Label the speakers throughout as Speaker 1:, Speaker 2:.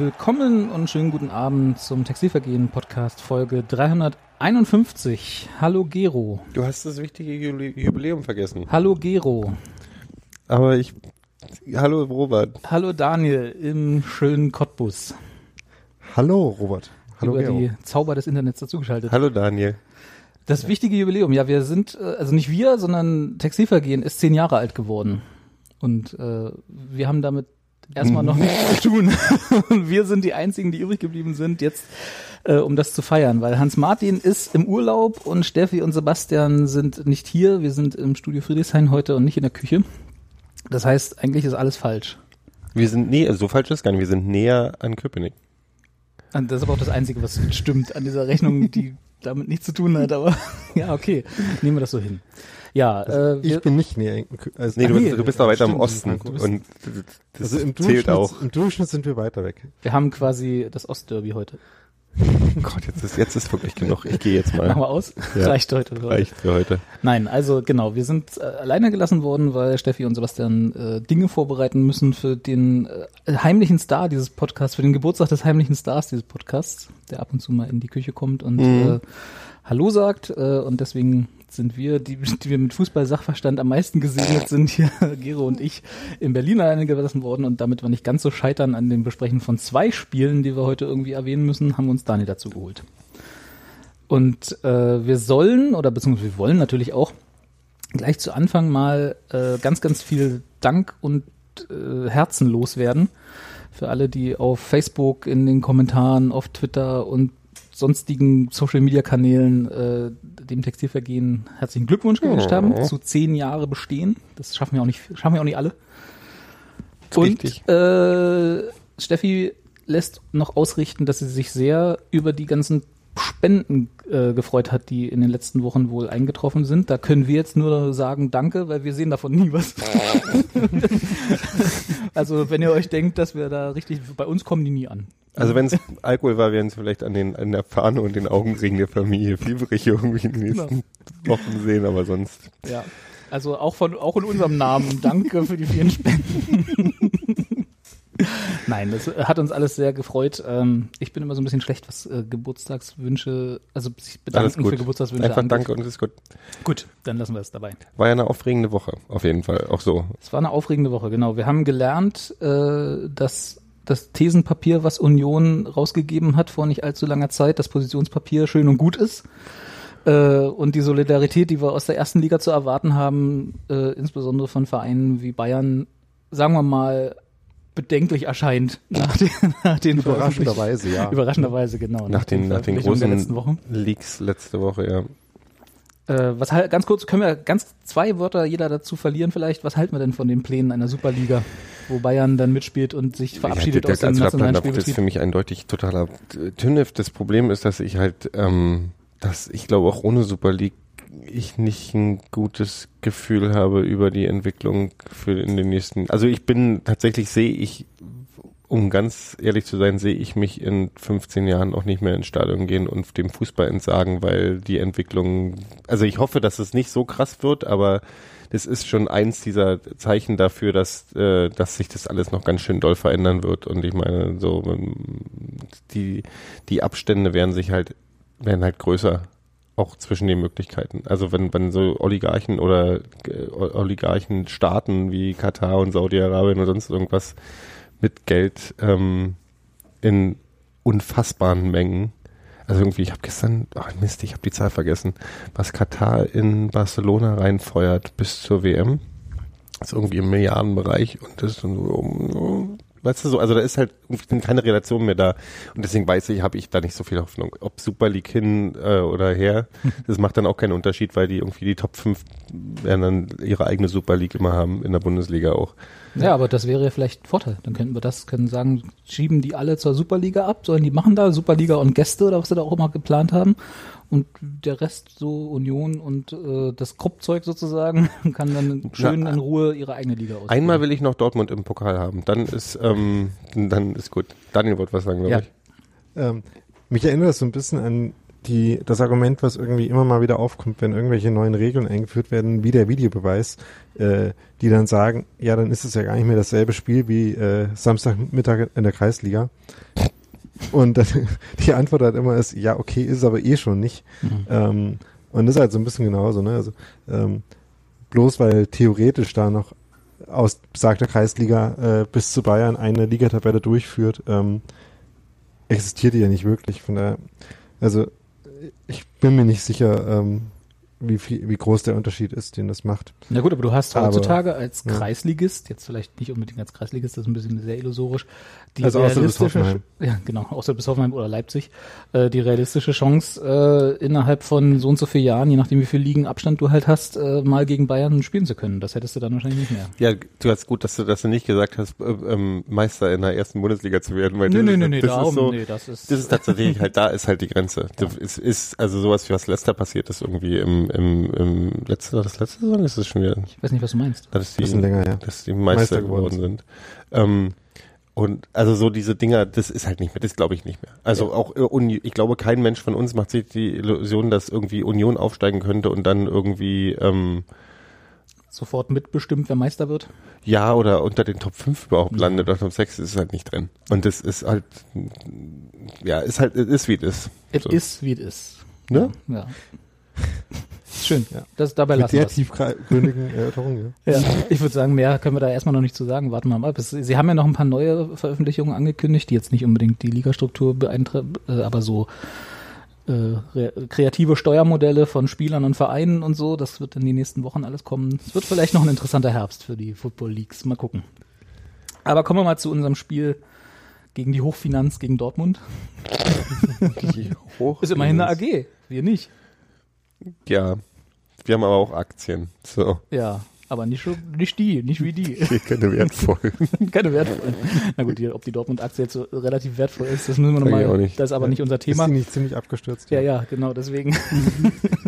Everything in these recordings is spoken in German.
Speaker 1: Willkommen und schönen guten Abend zum Textilvergehen Podcast Folge 351. Hallo Gero.
Speaker 2: Du hast das wichtige Jubiläum vergessen.
Speaker 1: Hallo Gero.
Speaker 2: Aber ich. Hallo Robert.
Speaker 1: Hallo Daniel im schönen Cottbus.
Speaker 3: Hallo Robert. Hallo
Speaker 1: Über
Speaker 3: Gero.
Speaker 1: die Zauber des Internets dazugeschaltet.
Speaker 2: Hallo Daniel.
Speaker 1: Das wichtige Jubiläum, ja, wir sind, äh, also nicht wir, sondern Textilvergehen ist zehn Jahre alt geworden. Und äh, wir haben damit erstmal noch nichts zu tun. Wir sind die einzigen, die übrig geblieben sind, jetzt äh, um das zu feiern, weil Hans Martin ist im Urlaub und Steffi und Sebastian sind nicht hier. Wir sind im Studio Friedrichshain heute und nicht in der Küche. Das heißt, eigentlich ist alles falsch.
Speaker 2: Wir sind näher, so falsch ist gar nicht, wir sind näher an Köpenick.
Speaker 1: Und das ist aber auch das Einzige, was stimmt an dieser Rechnung, die damit nichts zu tun hat, aber ja, okay, nehmen wir das so hin. Ja, äh, wir,
Speaker 3: Ich bin nicht näher. Also,
Speaker 2: Nee, du,
Speaker 1: nee,
Speaker 2: bist, du bist doch weiter im
Speaker 3: stimmt,
Speaker 2: Osten
Speaker 3: du bist-
Speaker 2: und das
Speaker 3: also im
Speaker 2: zählt
Speaker 3: Durchschnitt,
Speaker 2: auch.
Speaker 3: im Durchschnitt sind wir weiter weg.
Speaker 1: wir haben quasi das Ostderby heute.
Speaker 2: Oh Gott, jetzt ist, jetzt ist wirklich genug. Ich gehe jetzt
Speaker 1: Machen
Speaker 2: mal.
Speaker 1: wir aus?
Speaker 2: Ja.
Speaker 1: Reicht heute. für heute.
Speaker 2: Reicht für heute.
Speaker 1: Nein, also genau, wir sind äh, alleine gelassen worden, weil Steffi und Sebastian äh, Dinge vorbereiten müssen für den äh, heimlichen Star dieses Podcasts, für den Geburtstag des heimlichen Stars dieses Podcasts, der ab und zu mal in die Küche kommt und
Speaker 2: Mhm.
Speaker 1: äh, Hallo sagt. Äh, und deswegen sind wir, die, die wir mit Fußball-Sachverstand am meisten gesegnet sind, hier Gero und ich, in Berlin alleine gelassen worden. Und damit wir nicht ganz so scheitern an dem Besprechen von zwei Spielen, die wir heute irgendwie erwähnen müssen, haben wir uns Daniel dazu geholt. Und äh, wir sollen, oder beziehungsweise wir wollen natürlich auch gleich zu Anfang mal äh, ganz, ganz viel Dank und äh, Herzen loswerden. Für alle, die auf Facebook, in den Kommentaren, auf Twitter und sonstigen Social Media Kanälen äh, dem Textilvergehen herzlichen Glückwunsch gewünscht haben zu zehn Jahre bestehen. Das schaffen wir auch nicht, schaffen wir auch nicht alle. Und
Speaker 2: richtig.
Speaker 1: äh, Steffi lässt noch ausrichten, dass sie sich sehr über die ganzen Spenden äh, gefreut hat, die in den letzten Wochen wohl eingetroffen sind. Da können wir jetzt nur sagen Danke, weil wir sehen davon nie was. also wenn ihr euch denkt, dass wir da richtig, bei uns kommen die nie an.
Speaker 2: Also wenn es Alkohol war, werden es vielleicht an den an der Fahne und den Augenringen der Familie Fieberich irgendwie in den nächsten Wochen sehen, aber sonst.
Speaker 1: Ja. Also auch von auch in unserem Namen Danke für die vielen Spenden. Nein, das hat uns alles sehr gefreut. Ähm, ich bin immer so ein bisschen schlecht, was äh, Geburtstagswünsche, also sich bedanken für Geburtstagswünsche
Speaker 2: Einfach
Speaker 1: angeht.
Speaker 2: danke und es ist gut.
Speaker 1: Gut, dann lassen wir es dabei.
Speaker 2: War ja eine aufregende Woche, auf jeden Fall. Auch so.
Speaker 1: Es war eine aufregende Woche, genau. Wir haben gelernt, äh, dass das Thesenpapier, was Union rausgegeben hat vor nicht allzu langer Zeit, das Positionspapier schön und gut ist. Äh, und die Solidarität, die wir aus der ersten Liga zu erwarten haben, insbesondere von Vereinen wie Bayern, sagen wir mal, bedenklich erscheint nach den, nach den
Speaker 3: Überraschenderweise, ja.
Speaker 1: Überraschenderweise, genau.
Speaker 2: Nach den, nach den
Speaker 1: Veröffentlichungen der
Speaker 2: großen
Speaker 1: letzten Wochen.
Speaker 2: Leaks letzte Woche, ja.
Speaker 1: Äh, was halt, ganz kurz, können wir ganz zwei Wörter jeder dazu verlieren vielleicht? Was halten wir denn von den Plänen einer Superliga, wo Bayern dann mitspielt und sich verabschiedet
Speaker 2: ja,
Speaker 1: aus dem nationalen
Speaker 2: das ist
Speaker 1: Spielbetrieb?
Speaker 2: für mich eindeutig totaler Tünnef. Das Problem ist, dass ich halt, ähm, dass ich glaube auch ohne Super League ich nicht ein gutes Gefühl habe über die Entwicklung für in den nächsten. Also ich bin tatsächlich sehe ich, um ganz ehrlich zu sein, sehe ich mich in 15 Jahren auch nicht mehr ins Stadion gehen und dem Fußball entsagen, weil die Entwicklung, also ich hoffe, dass es nicht so krass wird, aber das ist schon eins dieser Zeichen dafür, dass, äh, dass sich das alles noch ganz schön doll verändern wird. Und ich meine, so ähm, die, die Abstände werden sich halt, werden halt größer, auch zwischen den Möglichkeiten. Also wenn, wenn so Oligarchen oder äh, Oligarchen Staaten wie Katar und Saudi-Arabien oder sonst irgendwas mit Geld ähm, in unfassbaren Mengen also irgendwie, ich habe gestern, ach Mist, ich habe die Zahl vergessen, was Katar in Barcelona reinfeuert bis zur WM. Das ist irgendwie im Milliardenbereich und das ist so, weißt du so, also da ist halt irgendwie keine Relation mehr da und deswegen weiß ich, habe ich da nicht so viel Hoffnung. Ob Super League hin äh, oder her, das macht dann auch keinen Unterschied, weil die irgendwie die Top 5 werden dann ihre eigene Super League immer haben, in der Bundesliga auch.
Speaker 1: Ja, aber das wäre ja vielleicht ein Vorteil. Dann könnten wir das, können sagen, schieben die alle zur Superliga ab, sollen die machen da Superliga und Gäste oder was sie da auch immer geplant haben. Und der Rest, so Union und äh, das Kruppzeug sozusagen, kann dann schön
Speaker 2: Na,
Speaker 1: in Ruhe ihre eigene Liga ausspielen.
Speaker 2: Einmal will ich noch Dortmund im Pokal haben, dann ist, ähm, dann ist gut. Daniel wollte was sagen, glaube
Speaker 1: Ja.
Speaker 2: ich.
Speaker 3: Ähm, mich erinnert das so ein bisschen an die, das Argument, was irgendwie immer mal wieder aufkommt, wenn irgendwelche neuen Regeln eingeführt werden, wie der Videobeweis, äh, die dann sagen, ja, dann ist es ja gar nicht mehr dasselbe Spiel wie äh, Samstagmittag in der Kreisliga. Und dann, die Antwort halt immer ist, ja, okay, ist aber eh schon nicht.
Speaker 1: Mhm.
Speaker 3: Ähm, und das ist halt so ein bisschen genauso, ne? Also ähm, bloß weil theoretisch da noch aus besagter Kreisliga äh, bis zu Bayern eine Ligatabelle durchführt, ähm, existiert die ja nicht wirklich. Von daher, also ich bin mir nicht sicher, ähm, wie viel, wie groß der Unterschied ist, den das macht.
Speaker 1: Na gut, aber du hast
Speaker 3: Aber-
Speaker 1: heutzutage als
Speaker 3: ja.
Speaker 1: Kreisligist, jetzt vielleicht nicht unbedingt als Kreisligist, das ist ein bisschen sehr illusorisch, die
Speaker 3: Also außer bis
Speaker 1: realistische,
Speaker 3: Hoffenheim.
Speaker 1: ja genau, außer bis Hoffenheim oder Leipzig, äh, die realistische Chance äh, innerhalb von so und so vielen Jahren, je nachdem wie viel Ligen Abstand du halt hast, äh, mal gegen Bayern spielen zu können. Das hättest du dann wahrscheinlich nicht mehr.
Speaker 2: Ja, du hast gut, dass du, dass du nicht gesagt hast, äh, ähm, Meister in der ersten Bundesliga zu werden, weil
Speaker 1: Nee,
Speaker 2: das,
Speaker 1: nee,
Speaker 2: ist-
Speaker 1: nee, nee,
Speaker 2: das ist
Speaker 1: darum,
Speaker 2: so,
Speaker 1: nee, das ist,
Speaker 2: das ist tatsächlich halt, da ist halt die Grenze. Das ist, ist, also sowas wie was Leicester passiert ist irgendwie im, im, im letzte, das letzte Saison ist es schon wieder,
Speaker 1: ich weiß nicht, was du meinst.
Speaker 2: das ist die,
Speaker 3: Bisschen länger, ja.
Speaker 2: dass die Meister,
Speaker 3: Meister geworden
Speaker 2: geworden sind. Ähm, und also so diese Dinger, das ist halt nicht mehr, das glaube ich nicht mehr. Also
Speaker 1: Ja.
Speaker 2: auch ich glaube, kein Mensch von uns macht sich die Illusion, dass irgendwie Union aufsteigen könnte und dann irgendwie ähm,
Speaker 1: Sofort mitbestimmt, wer Meister wird.
Speaker 2: ja oder unter den Top 5 überhaupt landet oder Top 6 ist halt nicht drin. Und das ist halt ja, ist halt, es ist wie es ist.
Speaker 1: Es
Speaker 2: So.
Speaker 1: ist, wie es ist.
Speaker 2: Ne?
Speaker 1: Ja. Schön.
Speaker 3: Ja.
Speaker 1: Das, dabei
Speaker 3: Mit
Speaker 1: lassen wir's.
Speaker 3: tiefgründigen Erörterung, ja.
Speaker 1: Ja, ich würde sagen, mehr können wir da erstmal noch nicht zu sagen. Warten wir mal ab. Es, Sie haben ja noch ein paar neue Veröffentlichungen angekündigt, die jetzt nicht unbedingt die Ligastruktur beeinträchtigen, äh, aber so äh, re kreative Steuermodelle von Spielern und Vereinen und so. Das wird in den nächsten Wochen alles kommen. Es wird vielleicht noch ein interessanter Herbst für die Football Leagues. Mal gucken. Aber kommen wir mal zu unserem Spiel gegen die Hochfinanz gegen Dortmund.
Speaker 2: Die hoch
Speaker 1: Ist immerhin eine AG. Wir nicht.
Speaker 2: Ja. Wir haben aber auch Aktien. So.
Speaker 1: Ja. Aber nicht, so- nicht die, nicht wie die.
Speaker 2: Keine wertvollen.
Speaker 1: Keine wertvollen. Na gut, die, ob die Dortmund-Aktie jetzt so relativ wertvoll ist, das müssen wir nochmal. Das ist aber nicht unser Thema.
Speaker 3: Ist die nicht ziemlich abgestürzt?
Speaker 1: Ja, ja, genau, deswegen.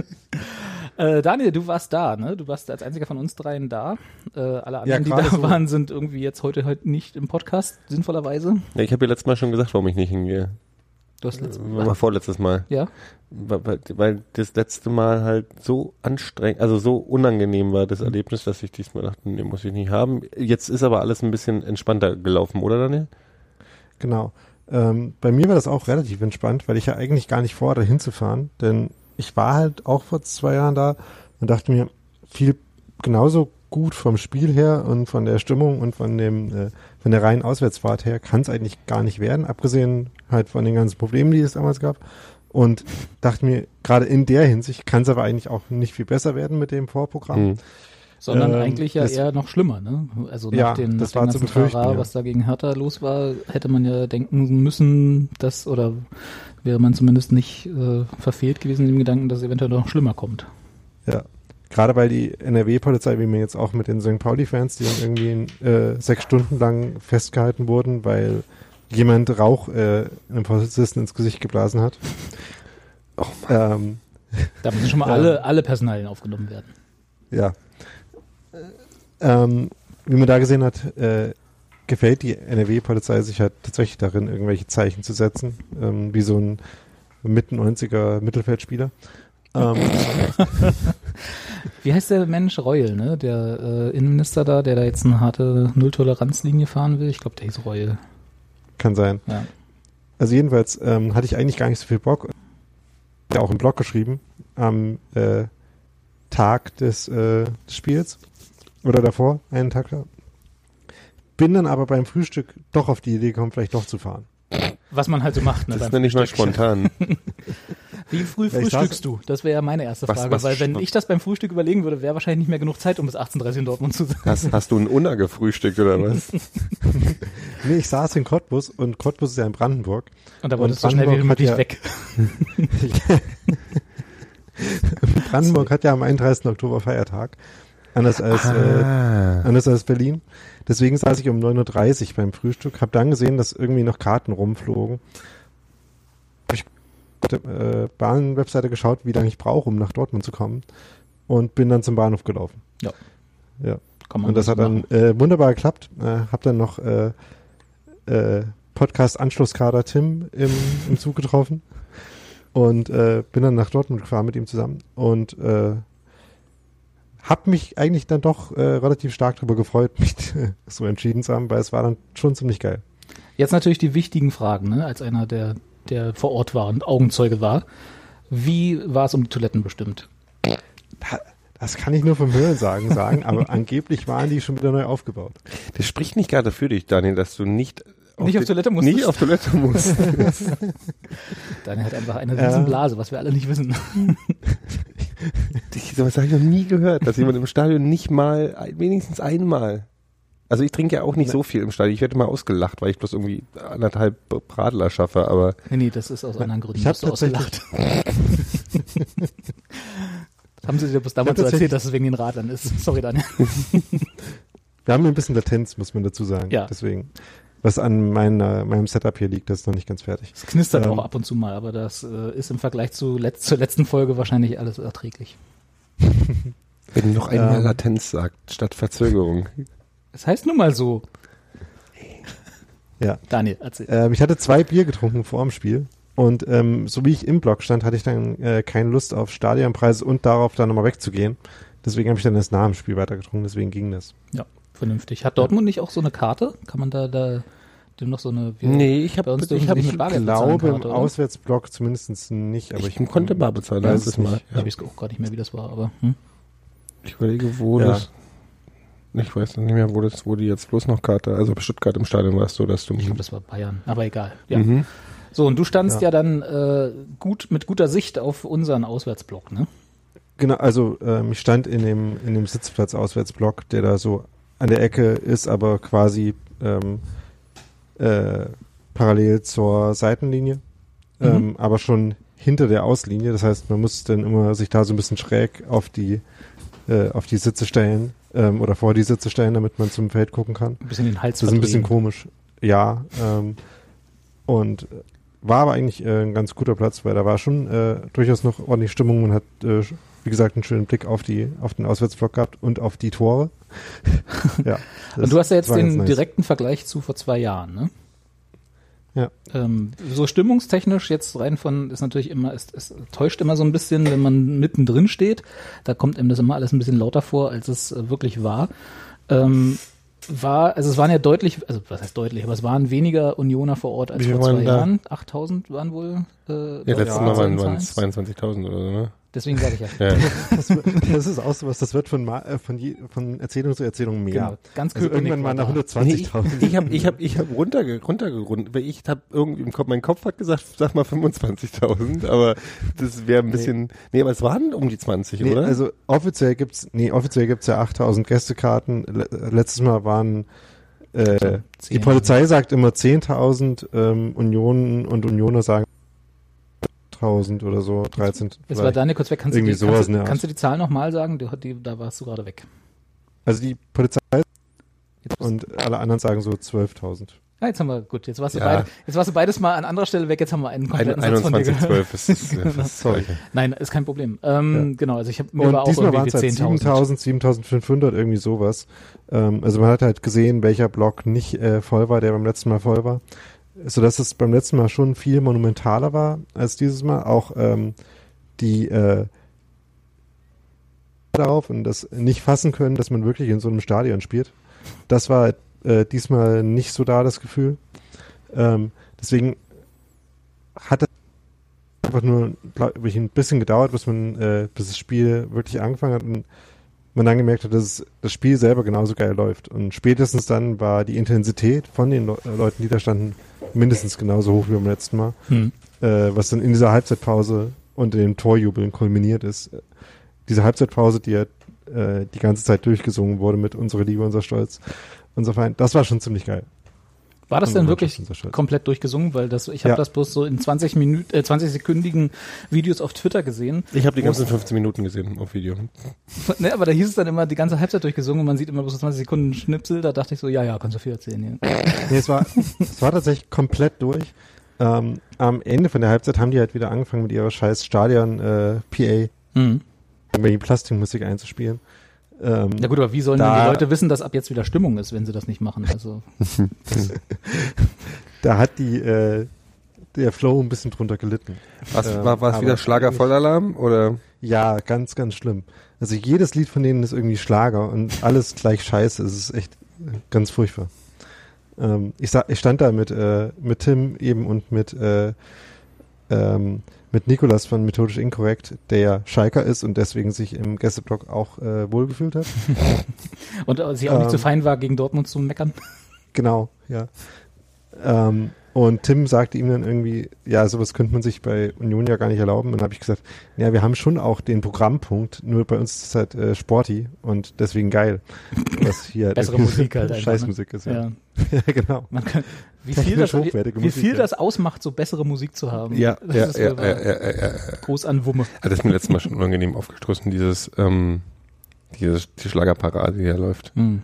Speaker 1: äh, Daniel, du warst da, ne? Du warst als einziger von uns dreien da. Äh, alle anderen,
Speaker 3: Ja,
Speaker 1: die da
Speaker 3: so.
Speaker 1: waren, sind irgendwie jetzt heute halt nicht im Podcast, sinnvollerweise.
Speaker 2: Ja, ich habe ja letztes Mal schon gesagt, warum ich nicht hingehe.
Speaker 1: Du hast letztes
Speaker 2: War vorletztes Mal.
Speaker 1: Ja?
Speaker 2: Weil, weil- weil das letzte Mal halt so anstrengend, also so unangenehm war das Erlebnis, dass ich diesmal dachte, nee, muss ich nicht haben. Jetzt ist aber alles ein bisschen entspannter gelaufen, oder Daniel?
Speaker 3: Genau. Ähm, bei mir war das auch relativ entspannt, weil ich ja eigentlich gar nicht vorhatte, hinzufahren. Denn ich war halt auch vor zwei Jahren da und dachte mir, viel genauso gut vom Spiel her und von der Stimmung und von dem äh, von der reinen Auswärtsfahrt her kann es eigentlich gar nicht werden, abgesehen halt von den ganzen Problemen, die es damals gab. Und dachte mir, gerade in der Hinsicht kann es aber eigentlich auch nicht viel besser werden mit dem Vorprogramm.
Speaker 2: Hm.
Speaker 1: Sondern
Speaker 3: Ähm,
Speaker 1: eigentlich ja eher noch schlimmer, ne? Also nach
Speaker 3: Ja,
Speaker 1: den,
Speaker 3: das
Speaker 1: nach
Speaker 3: war
Speaker 1: dem
Speaker 3: zu
Speaker 1: ganzen Trara,
Speaker 3: ja.
Speaker 1: was da gegen Hertha los war, hätte man ja denken müssen, dass, oder wäre man zumindest nicht äh, verfehlt gewesen in dem Gedanken, dass es eventuell noch schlimmer kommt.
Speaker 3: Ja. Gerade weil die NRW-Polizei, wie mir jetzt auch mit den St. Pauli-Fans, die dann irgendwie äh, sechs Stunden lang festgehalten wurden, weil jemand Rauch äh, einem Polizisten ins Gesicht geblasen hat.
Speaker 2: Oh
Speaker 3: ähm,
Speaker 1: Da müssen schon mal
Speaker 3: Ja.
Speaker 1: alle, alle Personalien aufgenommen werden.
Speaker 3: ja. Ähm, wie man da gesehen hat, äh, gefällt die NRW-Polizei sich halt tatsächlich darin, irgendwelche Zeichen zu setzen, ähm, wie so ein Mitte 90er Mittelfeldspieler. Ähm,
Speaker 1: Wie heißt der Mensch Reul, ne? Der äh, Innenminister da, der da jetzt eine harte Nulltoleranzlinie fahren will? Ich glaube, der hieß Reul.
Speaker 3: Kann sein.
Speaker 1: Ja.
Speaker 3: Also jedenfalls ähm, hatte ich eigentlich gar nicht so viel Bock. Ja, auch im Blog geschrieben am äh, Tag des, äh, des Spiels oder davor, einen Tag da. Bin dann aber beim Frühstück doch auf die Idee gekommen, vielleicht doch zu fahren.
Speaker 1: Was man halt so macht, ne?
Speaker 2: Das noch nicht mal spontan.
Speaker 1: Wie früh frühstückst du? Das wäre ja meine erste
Speaker 2: Was-
Speaker 1: Frage,
Speaker 2: was
Speaker 1: weil wenn ich das beim Frühstück überlegen würde, wäre wahrscheinlich nicht mehr genug Zeit, um bis 18.30 Uhr in Dortmund zu sein.
Speaker 2: Hast, hast du einen Unna gefrühstückt oder was?
Speaker 3: Nee, ich saß in Cottbus und Cottbus ist ja in Brandenburg.
Speaker 1: Und da wolltest du so schnell wie möglich
Speaker 3: ja-
Speaker 1: weg.
Speaker 3: Brandenburg hat ja am 31. Oktober Feiertag. Anders als, äh,
Speaker 2: Ah.
Speaker 3: anders als Berlin. Deswegen saß ich um 9.30 Uhr beim Frühstück, habe dann gesehen, dass irgendwie noch Karten rumflogen. Hab ich auf der äh, Bahnwebseite geschaut, wie lange ich brauche, um nach Dortmund zu kommen. Und bin dann zum Bahnhof gelaufen.
Speaker 1: Ja.
Speaker 3: Ja. Und das hat dann äh, wunderbar geklappt. Äh, hab dann noch äh, äh, Podcast-Anschlusskader Tim im, im Zug getroffen. und äh, bin dann nach Dortmund gefahren mit ihm zusammen und äh, hab mich eigentlich dann doch äh, relativ stark darüber gefreut, mich so entschieden zu haben, weil es war dann schon ziemlich geil.
Speaker 1: Jetzt natürlich die wichtigen Fragen, ne? als einer, der, der vor Ort war und Augenzeuge war. Wie war es um die Toiletten bestimmt?
Speaker 3: Das kann ich nur vom Hören sagen, sagen, aber angeblich waren die schon wieder neu aufgebaut.
Speaker 2: Das spricht nicht gerade für dich, Daniel, dass du nicht
Speaker 1: auf nicht auf Toilette musst.
Speaker 2: Nicht auf Toilette musst.
Speaker 1: Daniel hat einfach eine riesen Blase, was wir alle nicht wissen.
Speaker 2: das habe ich noch nie gehört, dass jemand im Stadion nicht mal, wenigstens einmal. Also ich trinke ja auch nicht so viel im Stadion. Ich werde mal ausgelacht, weil ich bloß irgendwie anderthalb Bradler schaffe, aber.
Speaker 1: Nee, nee, das ist aus anderen Gründen.
Speaker 3: Ich habe ausgelacht.
Speaker 1: haben sie dir bis damals so erzählt, dass es wegen den Radlern ist. Sorry, Daniel.
Speaker 3: Wir haben ein bisschen Latenz, muss man dazu sagen.
Speaker 1: Ja.
Speaker 3: Deswegen. Was an meiner, meinem Setup hier liegt, das ist noch nicht ganz fertig.
Speaker 1: Es knistert ähm, auch ab und zu mal, aber das äh, ist im Vergleich zu letzt, zur letzten Folge wahrscheinlich alles erträglich.
Speaker 2: Wenn noch einmal ähm, Latenz sagt, statt Verzögerung.
Speaker 1: Es das heißt nun mal so.
Speaker 3: Ja.
Speaker 1: Daniel, erzähl.
Speaker 3: Ähm, ich hatte zwei Bier getrunken vor dem Spiel und ähm, so wie ich im Block stand, hatte ich dann äh, keine Lust auf Stadionpreise und darauf dann nochmal wegzugehen. Deswegen habe ich dann das nach dem Spiel weitergetrunken, deswegen ging das.
Speaker 1: Ja, vernünftig. Hat Dortmund nicht auch so eine Karte? Kann man da, da dem noch so eine.
Speaker 2: Wir, nee, ich habe
Speaker 3: ich, hab, ich glaube im oder? Auswärtsblock zumindest nicht, aber ich,
Speaker 2: ich konnte bar bezahlen letztes Mal.
Speaker 1: Ja. Ich weiß auch gar nicht mehr, wie das war, aber. Hm?
Speaker 2: Ich überlege, wo ja. das. Ich weiß nicht mehr, wo das, wo die jetzt bloß noch Karte, also Stuttgart im Stadion warst du, dass du.
Speaker 1: Ich glaube, das war Bayern, aber egal. Ja. Mhm. So, und du standst ja, ja dann äh, gut mit guter Sicht auf unseren Auswärtsblock, ne?
Speaker 3: Genau, also ähm, ich stand in dem, in dem Sitzplatz-Auswärtsblock, der da so an der Ecke ist, aber quasi ähm, äh, parallel zur Seitenlinie, mhm. ähm, aber schon hinter der Auslinie. Das heißt, man muss dann immer sich da so ein bisschen schräg auf die äh, auf die Sitze stellen ähm, oder vor die Sitze stellen, damit man zum Feld gucken kann.
Speaker 1: Ein bisschen den Hals
Speaker 3: Das ist ein bisschen komisch. Ja, ähm, und war aber eigentlich äh, ein ganz guter Platz, weil da war schon äh, durchaus noch ordentlich Stimmung. Man hat, äh, wie gesagt, einen schönen Blick auf die auf den Auswärtsblock gehabt und auf die Tore.
Speaker 1: ja. Und du hast ja jetzt den nice. direkten Vergleich zu vor zwei Jahren, ne?
Speaker 3: Ja.
Speaker 1: Ähm, so stimmungstechnisch jetzt rein von ist natürlich immer, es, es täuscht immer so ein bisschen, wenn man mittendrin steht. Da kommt einem das immer alles ein bisschen lauter vor, als es äh, wirklich war. Ähm, war, also es waren ja deutlich, also was heißt deutlich, aber es waren weniger Unioner vor Ort als vor zwei Jahren. 8000 waren wohl.
Speaker 2: Äh, ja, letztes Mal waren, waren es 22.000 oder so, ne?
Speaker 1: Deswegen sage ich ja.
Speaker 3: ja. Das, das, ist auch so was, das wird von, äh, von, je, von Erzählung zu Erzählung mehr. Genau,
Speaker 1: ganz
Speaker 3: also Irgendwann mal nach 120.000.
Speaker 2: Ich habe ich hab, ich hab runterge runtergerundet, weil ich habe irgendwie im Kopf, mein Kopf hat gesagt, sag mal 25.000, aber das wäre ein bisschen, nee. nee. aber es waren um die 20,
Speaker 3: nee,
Speaker 2: oder?
Speaker 3: Also offiziell gibt's, nee, offiziell gibt's ja 8.000 Gästekarten. Letztes Mal waren äh, die Polizei sagt immer 10.000 ähm, Unionen und Unioner sagen 1000 oder so, 13.
Speaker 1: Jetzt war Daniel kurz weg. Kannst, du
Speaker 3: die,
Speaker 1: kannst, du, kannst du die Zahl nochmal sagen? Die, die, da warst du gerade weg.
Speaker 3: Also die Polizei und alle anderen sagen so 12.000.
Speaker 1: Ja, jetzt haben wir, gut, jetzt warst, du beide, jetzt warst du beides mal an anderer Stelle weg, jetzt haben wir einen
Speaker 2: kompletten Ein, Satz von dir 12 ist, ist
Speaker 3: Sorry.
Speaker 1: Nein, ist kein Problem. Ähm, ja. Genau, also ich habe
Speaker 3: mir und war auch irgendwie 10.000. 7.000, 7.500, irgendwie sowas. Ähm, also man hat halt gesehen, welcher Block nicht äh, voll war, der beim letzten Mal voll war so dass es beim letzten Mal schon viel monumentaler war als dieses Mal. Auch ähm, die äh, darauf und das nicht fassen können, dass man wirklich in so einem Stadion spielt. Das war äh, diesmal nicht so da, das Gefühl. Ähm, deswegen hat es einfach nur ich, ein bisschen gedauert, bis man, äh, bis das Spiel wirklich angefangen hat und man dann gemerkt hat, dass das Spiel selber genauso geil läuft. Und spätestens dann war die Intensität von den Le Leuten, die da standen, mindestens genauso hoch wie beim letzten Mal. Hm. Äh, was dann in dieser Halbzeitpause und in dem Torjubeln kulminiert ist. Diese Halbzeitpause, die ja äh, die ganze Zeit durchgesungen wurde mit Unsere Liebe, unser Stolz, unser Feind, das war schon ziemlich geil.
Speaker 1: War das denn wirklich komplett durchgesungen? Weil das, ich habe ja. das bloß so in 20 Minuten, äh, 20 sekündigen Videos auf Twitter gesehen.
Speaker 2: Ich habe die ganzen 15 Minuten gesehen auf Video.
Speaker 1: Ne, aber da hieß es dann immer die ganze Halbzeit durchgesungen und man sieht immer bloß 20 Sekunden Schnipsel. Da dachte ich so, ja, ja, kannst du viel erzählen.
Speaker 3: Ja. nee, es war, es war tatsächlich komplett durch. Ähm, am Ende von der Halbzeit haben die halt wieder angefangen mit ihrer scheiß Stadion äh, PA, mhm. die Plastikmusik einzuspielen.
Speaker 1: Ähm, ja gut, aber wie sollen da, denn die Leute wissen, dass ab jetzt wieder Stimmung ist, wenn sie das nicht machen? Also
Speaker 3: da hat die äh, der Flow ein bisschen drunter gelitten.
Speaker 2: Was,
Speaker 3: Ähm,
Speaker 2: war es wieder Schlager
Speaker 3: eigentlich-
Speaker 2: Vollalarm oder?
Speaker 3: Ja, ganz, ganz schlimm. Also jedes Lied von denen ist irgendwie Schlager und alles gleich scheiße. Es ist echt ganz furchtbar. Ähm, ich, sa ich stand da mit, äh, mit Tim eben und mit, äh, ähm, mit Nikolas von Methodisch Inkorrekt, der ja Schalker ist und deswegen sich im Gästeblock auch äh, wohlgefühlt hat.
Speaker 1: Und äh, sie auch nicht
Speaker 3: Ähm.
Speaker 1: so fein war, gegen Dortmund zu meckern.
Speaker 3: Genau, ja. Ähm, und Tim sagte ihm dann irgendwie, ja, sowas könnte man sich bei Union ja gar nicht erlauben. Und dann habe ich gesagt, ja, wir haben schon auch den Programmpunkt, nur bei uns ist es halt äh, Sporty und deswegen geil. Was hier
Speaker 1: Bessere Musik halt einfach,
Speaker 3: Scheißmusik ist, ja.
Speaker 1: Ja.
Speaker 3: ja genau.
Speaker 1: Man kann, wie viel, das, wie, viel das ausmacht, so bessere Musik zu haben.
Speaker 2: Ja,
Speaker 1: das
Speaker 2: ja,
Speaker 1: ist
Speaker 2: ja, ja, ja, ja, ja.
Speaker 1: Groß an Wumme.
Speaker 2: Ah, Das ist mir letztes Mal schon unangenehm aufgestoßen, dieses, ähm, dieses, die Schlagerparade, die da läuft.
Speaker 1: Hm.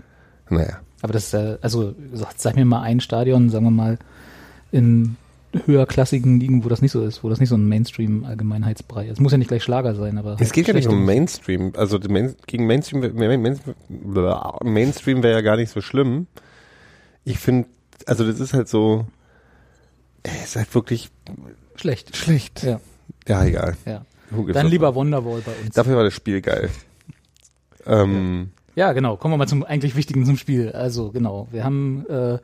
Speaker 2: Naja.
Speaker 1: Aber das ist ja, also sag mir mal ein Stadion, sagen wir mal, in höherklassigen Ligen, wo das nicht so ist, wo das nicht so ein Mainstream-Allgemeinheitsbrei ist. Es muss ja nicht gleich Schlager sein, aber.
Speaker 2: Es geht ja nicht um. Mainstream. Also Main, gegen Mainstream, Mainstream wäre ja gar nicht so schlimm. Ich finde, also das ist halt so, es ist halt wirklich
Speaker 1: Schlecht.
Speaker 2: schlecht.
Speaker 1: Ja,
Speaker 2: Ja, egal.
Speaker 1: ja. Dann lieber? Wonderwall bei uns.
Speaker 2: Dafür war das Spiel geil. Ähm,
Speaker 1: Ja, genau. Kommen wir mal zum eigentlich Wichtigen zum Spiel. Also genau, wir haben, äh,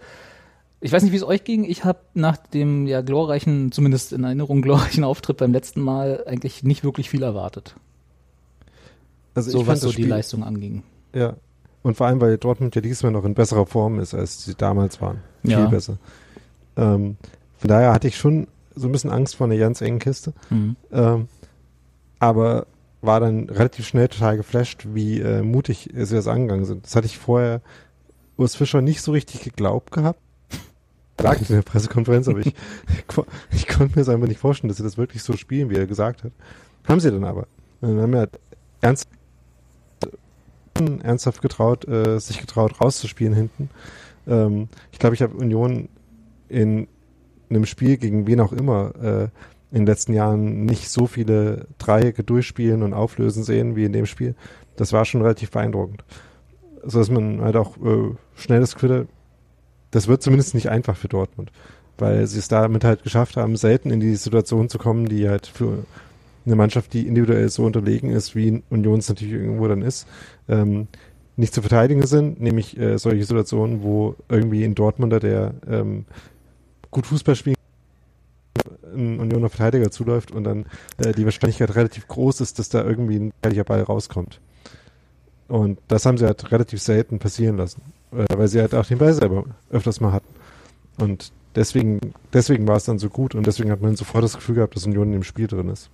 Speaker 1: ich weiß nicht, wie es euch ging. Ich habe nach dem ja glorreichen, zumindest in Erinnerung glorreichen Auftritt beim letzten Mal eigentlich nicht wirklich viel erwartet.
Speaker 3: Also
Speaker 1: So
Speaker 3: ich
Speaker 1: was so die
Speaker 3: Spiel,
Speaker 1: Leistung anging.
Speaker 3: Ja. Und vor allem, weil Dortmund ja diesmal noch in besserer Form ist, als sie damals waren. Viel
Speaker 1: Ja.
Speaker 3: besser. Ähm, von daher hatte ich schon so ein bisschen Angst vor einer ganz engen Kiste.
Speaker 1: Mhm.
Speaker 3: Ähm, aber war dann relativ schnell total geflasht, wie äh, mutig sie das angegangen sind. Das hatte ich vorher Urs Fischer nicht so richtig geglaubt gehabt. Sagt in der Pressekonferenz, aber ich, ich konnte mir das einfach nicht vorstellen, dass sie das wirklich so spielen, wie er gesagt hat. Haben sie dann aber. Und dann haben wir halt ernst, ernsthaft getraut, äh, sich getraut, rauszuspielen hinten. Ähm, ich glaube, ich habe Union in einem Spiel gegen wen auch immer äh, in den letzten Jahren nicht so viele Dreiecke durchspielen und auflösen sehen wie in dem Spiel. Das war schon relativ beeindruckend. So dass man halt auch äh, schnell das Gefühl hat, das wird zumindest nicht einfach für Dortmund, weil sie es damit halt geschafft haben, selten in die Situation zu kommen, die halt für eine Mannschaft, die individuell so unterlegen ist, wie Union es natürlich irgendwo dann ist, ähm, nicht zu verteidigen sind, nämlich äh, solche Situationen, wo irgendwie ein Dortmunder, der ähm, gut Fußball spielen ein Unioner Verteidiger zuläuft und dann äh, die Wahrscheinlichkeit relativ groß ist, dass da irgendwie ein gefährlicher Ball rauskommt. Und das haben sie halt relativ selten passieren lassen, weil sie halt auch den Ball selber öfters mal hatten. Und deswegen, deswegen war es dann so gut und deswegen hat man sofort das Gefühl gehabt, dass Union in dem Spiel drin ist.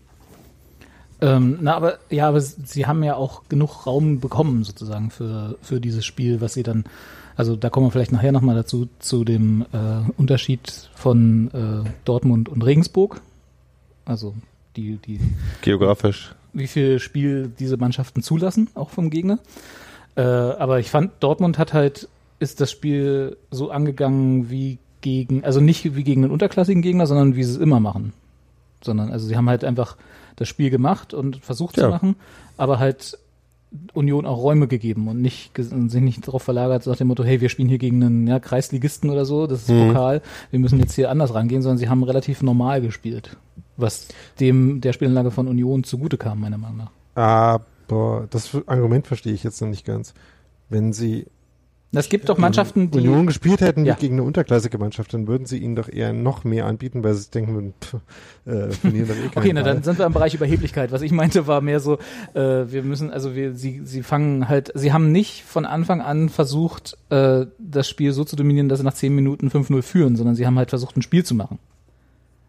Speaker 1: Ähm, na, aber ja, aber sie haben ja auch genug Raum bekommen sozusagen für für dieses Spiel, was sie dann, also da kommen wir vielleicht nachher nochmal dazu zu dem äh, Unterschied von äh, Dortmund und Regensburg. Also die die
Speaker 2: geografisch.
Speaker 1: wie viel Spiel diese Mannschaften zulassen, auch vom Gegner. Äh, aber ich fand, Dortmund hat halt, ist das Spiel so angegangen wie gegen, also nicht wie gegen einen unterklassigen Gegner, sondern wie sie es immer machen. Sondern, also sie haben halt einfach das Spiel gemacht und versucht
Speaker 2: Ja.
Speaker 1: zu machen, aber halt Union auch Räume gegeben und nicht und sich nicht darauf verlagert nach dem Motto, hey, wir spielen hier gegen einen ja, Kreisligisten oder so, das ist
Speaker 2: Mhm.
Speaker 1: Pokal, wir müssen jetzt hier anders rangehen, sondern sie haben relativ normal gespielt, was dem der Spielanlage von Union zugute kam, meiner Meinung nach.
Speaker 3: Aber das Argument verstehe ich jetzt noch nicht ganz. Wenn sie
Speaker 1: Es gibt doch Mannschaften, die
Speaker 3: Union gespielt hätten
Speaker 1: Ja.
Speaker 3: gegen eine unterklassige Mannschaft, dann würden sie ihnen doch eher noch mehr anbieten, weil sie denken würden, pff, äh, verlieren dann eh keinen
Speaker 1: Okay, na, dann sind wir im Bereich Überheblichkeit. Was ich meinte, war mehr so, äh, wir müssen, also wir, sie, sie fangen halt, sie haben nicht von Anfang an versucht, äh, das Spiel so zu dominieren, dass sie nach 10 Minuten 5-0 führen, sondern sie haben halt versucht, ein Spiel zu machen.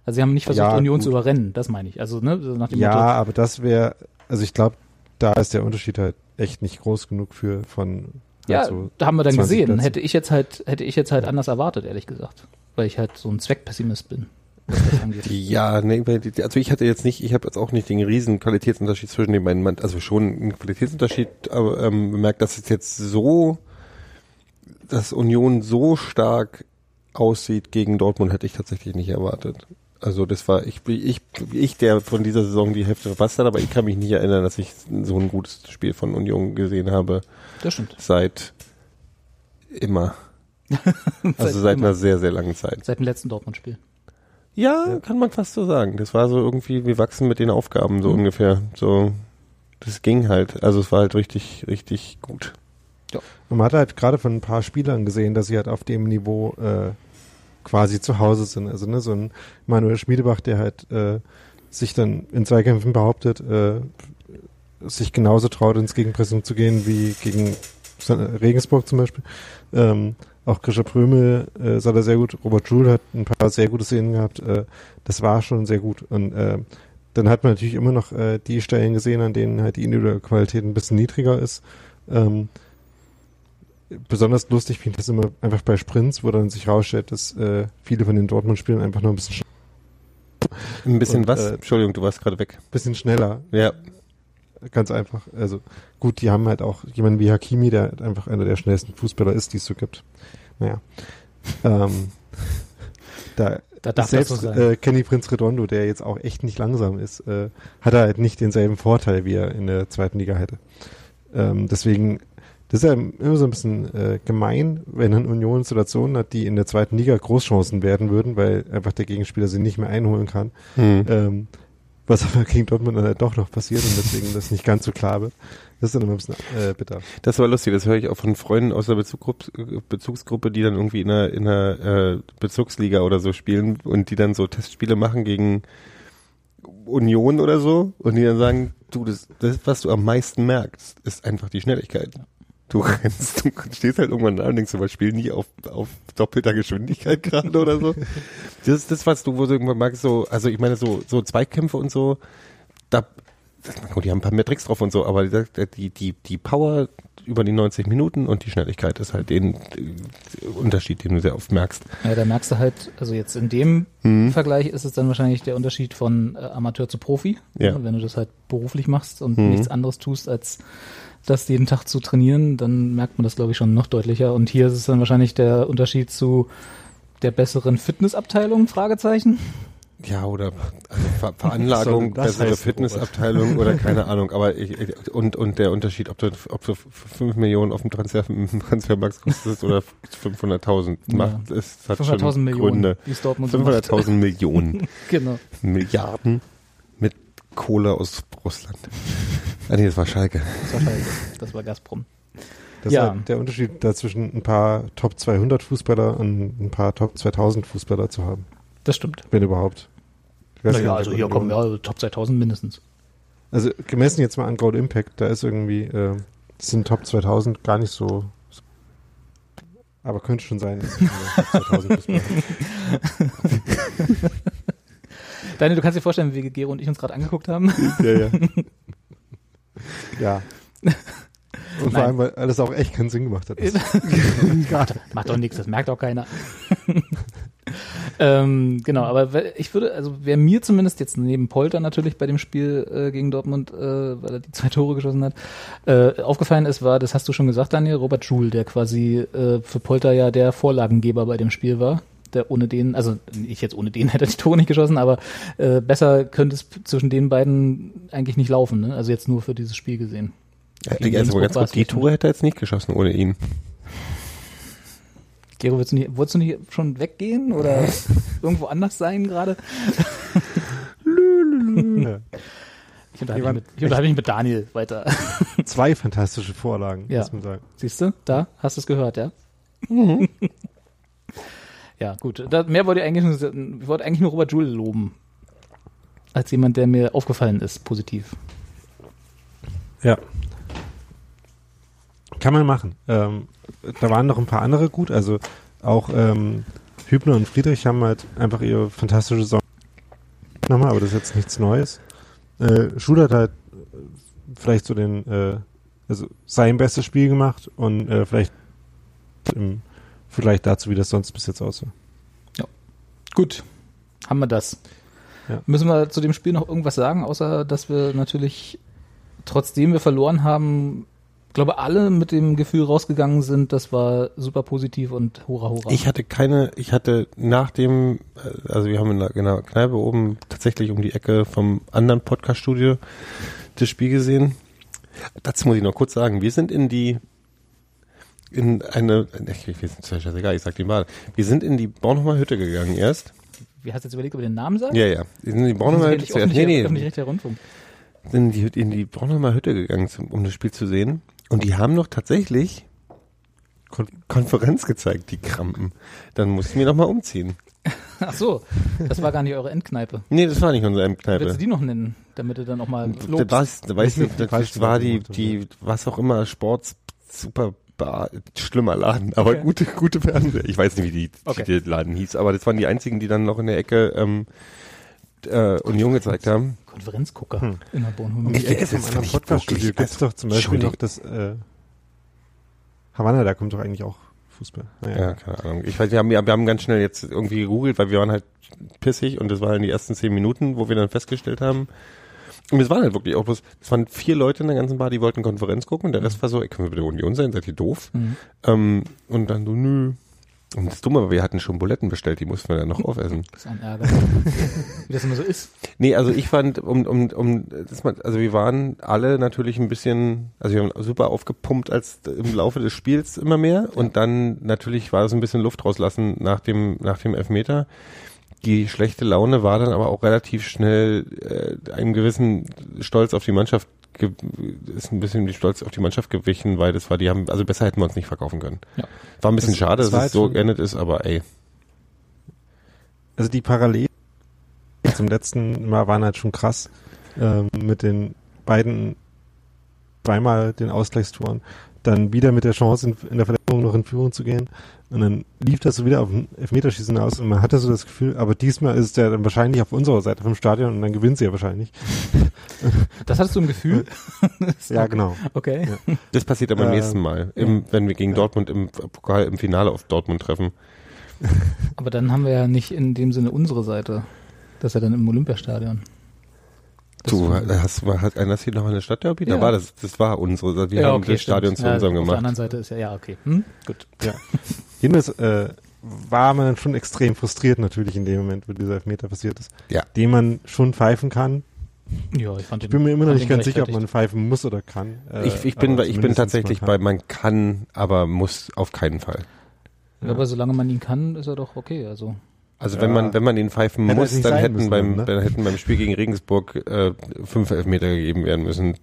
Speaker 1: Also sie haben nicht versucht,
Speaker 3: Ja,
Speaker 1: Union
Speaker 3: gut.
Speaker 1: zu überrennen, das meine ich. Also, ne, nach dem
Speaker 3: Ja,
Speaker 1: Motto,
Speaker 3: aber das wäre, also ich glaube, da ist der Unterschied halt echt nicht groß genug für von
Speaker 1: ja,
Speaker 3: halt so
Speaker 1: da haben wir dann
Speaker 3: 20
Speaker 1: gesehen.
Speaker 3: Plätze.
Speaker 1: Hätte ich jetzt halt, hätte ich jetzt halt anders erwartet, ehrlich gesagt. Weil ich halt so ein Zweckpessimist bin.
Speaker 2: Ja, nee, also ich hatte jetzt nicht, ich habe jetzt auch nicht den riesen Qualitätsunterschied zwischen den beiden, Mann- also schon einen Qualitätsunterschied, aber ähm, bemerkt, dass es jetzt so, dass Union so stark aussieht gegen Dortmund, hätte ich tatsächlich nicht erwartet. Also das war ich, ich, ich, der von dieser Saison die Hälfte verpasst hat, aber ich kann mich nicht erinnern, dass ich so ein gutes Spiel von Union gesehen habe
Speaker 1: Das stimmt.
Speaker 2: seit immer. Also seit
Speaker 1: immer.
Speaker 2: einer sehr, sehr langen Zeit.
Speaker 1: Seit dem letzten Dortmund-Spiel.
Speaker 2: Ja,
Speaker 3: Ja.
Speaker 2: kann man fast so sagen. Das war so irgendwie, wir wachsen mit den Aufgaben so
Speaker 1: Mhm.
Speaker 2: ungefähr. So, das ging halt. Also es war halt richtig, richtig gut.
Speaker 3: Und man hat halt gerade von ein paar Spielern gesehen, dass sie halt auf dem Niveau äh, quasi zu Hause sind. Also ne, so ein Manuel Schmiedebach, der halt äh, sich dann in Zweikämpfen behauptet, äh, sich genauso traut, ins Gegenpressing zu gehen wie gegen Regensburg zum Beispiel. Ähm, auch Grisha Prömel äh, sah da sehr gut. Robert Joule hat ein paar sehr gute Szenen gehabt. Äh, das war schon sehr gut. Und äh, dann hat man natürlich immer noch äh, die Stellen gesehen, an denen halt die individuelle Qualität ein bisschen niedriger ist. Ähm, besonders lustig finde ich das immer einfach bei Sprints, wo dann sich rausstellt, dass äh, viele von den Dortmund-Spielen einfach nur ein bisschen, sch
Speaker 2: Ein bisschen
Speaker 3: Und,
Speaker 2: was?
Speaker 3: äh,
Speaker 2: Entschuldigung, du warst gerade weg.
Speaker 3: bisschen schneller.
Speaker 2: Ja.
Speaker 3: Ganz einfach. Also gut, die haben halt auch jemanden wie Hakimi, der halt einfach einer der schnellsten Fußballer ist, die es so gibt. Naja. Ähm, da
Speaker 1: Da darf das
Speaker 3: selbst
Speaker 1: so sein.
Speaker 3: äh, Kenny Prinz Redondo, der jetzt auch echt nicht langsam ist, äh, hat er halt nicht denselben Vorteil, wie er in der zweiten Liga hätte. Ähm, deswegen, das ist ja immer so ein bisschen äh, gemein, wenn eine Union Situationen hat, die in der zweiten Liga Großchancen werden würden, weil einfach der Gegenspieler sie nicht mehr einholen kann.
Speaker 2: Hm.
Speaker 3: Ähm, was aber gegen Dortmund dann halt doch noch passiert und deswegen das nicht ganz so klar wird. Das ist dann immer ein bisschen äh, bitter.
Speaker 2: Das war lustig, das höre ich auch von Freunden aus der Bezugsgruppe, Bezugsgruppe die dann irgendwie in einer, in einer äh, Bezugsliga oder so spielen und die dann so Testspiele machen gegen Union oder so und die dann sagen, du, das, das was du am meisten merkst, ist einfach die Schnelligkeit. Du rennst, du stehst halt irgendwann da und denkst, wir spielen nie auf, auf doppelter Geschwindigkeit gerade oder so. Das ist das, was du, wo du irgendwann magst, so, also ich meine, so, so Zweikämpfe und so, da, gut, die haben ein paar mehr Tricks drauf und so, aber die, die, die, die Power über die 90 Minuten und die Schnelligkeit ist halt den äh, Unterschied, den du sehr oft merkst.
Speaker 1: Ja, da merkst du halt, also jetzt in dem
Speaker 2: Mhm.
Speaker 1: Vergleich ist es dann wahrscheinlich der Unterschied von äh, Amateur zu Profi.
Speaker 2: Ja.
Speaker 1: Ne? Wenn du das halt beruflich machst und
Speaker 2: Mhm.
Speaker 1: nichts anderes tust, als das jeden Tag zu trainieren, dann merkt man das, glaube ich, schon noch deutlicher. Und hier ist es dann wahrscheinlich der Unterschied zu der besseren Fitnessabteilung, Fragezeichen.
Speaker 2: Ja, oder also Ver Veranlagung,
Speaker 3: das
Speaker 2: bessere Fitnessabteilung oder keine Ahnung, aber ich, ich, und, und der Unterschied, ob du, ob du 5 Millionen auf dem Transfer, Transfermarkt kostest oder 500.000
Speaker 1: Ja.
Speaker 2: macht, es hat
Speaker 1: 500.000
Speaker 2: schon
Speaker 1: Millionen,
Speaker 2: Gründe.
Speaker 1: wie es Dortmund so macht.
Speaker 2: 500.000 Millionen.
Speaker 1: Genau.
Speaker 2: Milliarden Kohle aus Russland. Ah, nee, das war Schalke.
Speaker 1: Das war scheiße. Das war Gazprom.
Speaker 3: Das
Speaker 1: Ja.
Speaker 3: ist der Unterschied dazwischen ein paar Top 200 Fußballer und ein paar Top 2000 Fußballer zu haben.
Speaker 1: Das stimmt.
Speaker 3: Wenn überhaupt.
Speaker 1: Naja, also hier kommen ja Top 2000 mindestens.
Speaker 3: Also gemessen jetzt mal an Gold Impact, da ist irgendwie, äh, sind Top 2000 gar nicht so. Aber könnte schon sein, Top 2000 Fußballer
Speaker 1: Daniel, du kannst dir vorstellen, wie Gero und ich uns gerade angeguckt haben.
Speaker 3: Ja, ja. ja. Und vor
Speaker 1: Nein.
Speaker 3: allem, weil alles auch echt keinen Sinn gemacht hat.
Speaker 1: Macht, macht doch nichts, das merkt auch keiner. ähm, genau, aber ich würde, also wer mir zumindest jetzt neben Polter natürlich bei dem Spiel äh, gegen Dortmund, äh, weil er die zwei Tore geschossen hat, äh, aufgefallen ist, war, das hast du schon gesagt, Daniel, Robert Joule, der quasi äh, für Polter ja der Vorlagengeber bei dem Spiel war. Der ohne den, also ich jetzt ohne den hätte er die Tore nicht geschossen, aber äh, besser könnte es zwischen den beiden eigentlich nicht laufen, ne? Also jetzt nur für dieses Spiel gesehen.
Speaker 2: Ja, also ganz kurz, die
Speaker 1: nicht
Speaker 2: Tore hätte er jetzt nicht geschossen ohne ihn.
Speaker 1: Gero, willst du nicht, wolltest du nicht schon weggehen oder irgendwo anders sein gerade? Ich unterhalte, mich mit, ich unterhalte mich mit Daniel weiter.
Speaker 3: Zwei fantastische Vorlagen,
Speaker 1: Ja.
Speaker 3: muss man sagen.
Speaker 1: Siehst du? Da hast du es gehört, ja? Ja, gut. Da, mehr wollte ich eigentlich nur, ich wollte eigentlich nur Robert Joule loben. Als jemand, der mir aufgefallen ist, positiv.
Speaker 3: Ja. Kann man machen. Ähm, da waren noch ein paar andere gut. Also auch ähm, Hübner und Friedrich haben halt einfach ihre fantastische Saison nochmal, aber das ist jetzt nichts Neues. Äh, hat halt äh, vielleicht so den, äh, also sein bestes Spiel gemacht und äh, vielleicht im Vergleich dazu, wie das sonst bis jetzt aussah.
Speaker 1: Gut. Haben wir das.
Speaker 3: Ja.
Speaker 1: Müssen wir zu dem Spiel noch irgendwas sagen, außer dass wir natürlich, trotzdem wir verloren haben, glaube alle mit dem Gefühl rausgegangen sind, das war super positiv und hurra hurra.
Speaker 2: Ich hatte keine, ich hatte nach dem, äh, also wir haben in der, in der Kneipe oben tatsächlich um die Ecke vom anderen Podcast-Studio das Spiel gesehen. Dazu muss ich noch kurz sagen, wir sind in die, in eine, ich, wir sind scheißegal, ich sag die mal, wir sind in die Bornholmer Hütte gegangen erst
Speaker 1: wie hast du jetzt überlegt, ob du den Namen sagst?
Speaker 2: Ja, ja. Sind in die Bornholmer Hütte zuerst. Nee, nee.
Speaker 1: Rundfunk.
Speaker 2: Sind in die, in die Bornholmer Hütte gegangen, um das Spiel zu sehen. Und die haben noch tatsächlich Kon Konferenz gezeigt, die Krampen. Dann mussten wir noch mal umziehen.
Speaker 1: Ach so, das war gar nicht eure Endkneipe.
Speaker 2: Nee, das war nicht unsere
Speaker 1: Willst
Speaker 2: Endkneipe.
Speaker 1: du die noch nennen, damit du dann auch mal lobst?
Speaker 2: weiß, da weiß
Speaker 3: Nicht
Speaker 2: nicht,
Speaker 3: die
Speaker 2: das, das war die, die, was auch immer, Sports, super, Bar, schlimmer Laden, aber
Speaker 1: Okay.
Speaker 2: gute, gute Fernseher. Ich weiß nicht, wie die,
Speaker 1: Okay.
Speaker 2: der Laden hieß, aber das waren die einzigen, die dann noch in der Ecke, ähm, äh, Union gezeigt haben.
Speaker 1: Konferenzgucker
Speaker 3: Hm.
Speaker 1: in der Bornholmer.
Speaker 3: Um die
Speaker 2: Ich-
Speaker 3: Ecke
Speaker 2: es
Speaker 3: vom
Speaker 2: ist
Speaker 3: anderen
Speaker 2: nicht
Speaker 3: Podcast-Studio doch zum Beispiel noch das äh, Havanna, da kommt doch eigentlich auch Fußball. Naja.
Speaker 2: Ja, keine Ahnung. Ich weiß, wir haben, wir haben ganz schnell jetzt irgendwie gegoogelt, weil wir waren halt pissig und das waren in die ersten zehn Minuten, wo wir dann festgestellt haben. Und es waren halt wirklich auch bloß, es waren vier Leute in der ganzen Bar, die wollten Konferenz gucken und der Rest war so, ey, können wir der Union sein? Seid ihr doof?
Speaker 1: Mhm.
Speaker 2: Ähm, und dann so, nö. Und das Dumme war, wir hatten schon Buletten bestellt, die mussten wir dann noch aufessen.
Speaker 1: Das ist ein Ärger. Wie das immer so ist.
Speaker 2: Nee, also ich fand, um, um, um, das mal, also wir waren alle natürlich ein bisschen, also wir haben super aufgepumpt als im Laufe des Spiels immer mehr und dann natürlich war es ein bisschen Luft rauslassen nach dem, nach dem Elfmeter. Die schlechte Laune war dann aber auch relativ schnell äh, einem gewissen Stolz auf die Mannschaft ist ein bisschen die Stolz auf die Mannschaft gewichen, weil das war, die haben, also besser hätten wir uns nicht verkaufen können.
Speaker 1: Ja.
Speaker 2: War ein bisschen
Speaker 3: Das-
Speaker 2: schade,
Speaker 3: das
Speaker 2: dass es
Speaker 3: jetzt
Speaker 2: so geendet ist, aber ey.
Speaker 3: Also die Parallelen zum letzten Mal waren halt schon krass ähm, mit den beiden zweimal den Ausgleichstoren, dann wieder mit der Chance in, in der Verlängerung noch in Führung zu gehen und dann lief das so wieder auf ein Elfmeterschießen aus und man hatte so das Gefühl, aber diesmal ist der dann wahrscheinlich auf unserer Seite vom Stadion und dann gewinnt sie ja wahrscheinlich.
Speaker 1: Das hattest du im Gefühl?
Speaker 3: Ja, genau.
Speaker 1: Okay.
Speaker 3: Ja.
Speaker 2: Das passiert aber beim
Speaker 3: Äh,
Speaker 2: nächsten Mal, im, wenn wir gegen
Speaker 3: Ja.
Speaker 2: Dortmund im Pokal im Finale auf Dortmund treffen.
Speaker 1: Aber dann haben wir ja nicht in dem Sinne unsere Seite. Das ist ja dann im Olympiastadion.
Speaker 2: Du, hast, hat einer hier noch eine Stadtderby? Da
Speaker 1: Ja.
Speaker 2: war das, das war unsere. Wir
Speaker 1: Ja,
Speaker 2: haben
Speaker 1: okay,
Speaker 2: das Stadion zu
Speaker 1: ja,
Speaker 2: unserem
Speaker 1: Auf der
Speaker 2: gemacht.
Speaker 1: anderen Seite ist ja, ja, okay. Hm? Gut.
Speaker 3: Ja. Jedenfalls äh, war man dann schon extrem frustriert natürlich in dem Moment, wo dieser Elfmeter passiert ist.
Speaker 2: Ja.
Speaker 3: Den man schon pfeifen kann.
Speaker 1: Ja, ich fand
Speaker 3: Ich bin mir immer noch nicht
Speaker 1: den
Speaker 3: ganz sicher, ob man pfeifen muss oder kann. Äh,
Speaker 2: ich, ich bin, ich bin tatsächlich
Speaker 3: man
Speaker 2: bei, man kann, aber muss auf keinen Fall.
Speaker 1: Ja, Aber solange man ihn kann, ist er doch okay. Also
Speaker 2: Also
Speaker 3: Ja.
Speaker 2: wenn man, wenn man den pfeifen
Speaker 3: Hätte
Speaker 2: muss,
Speaker 3: es
Speaker 2: dann hätten
Speaker 3: müssen
Speaker 2: beim,
Speaker 3: dann, ne?
Speaker 2: dann hätten beim Spiel gegen Regensburg äh, fünf Elfmeter gegeben werden müssen.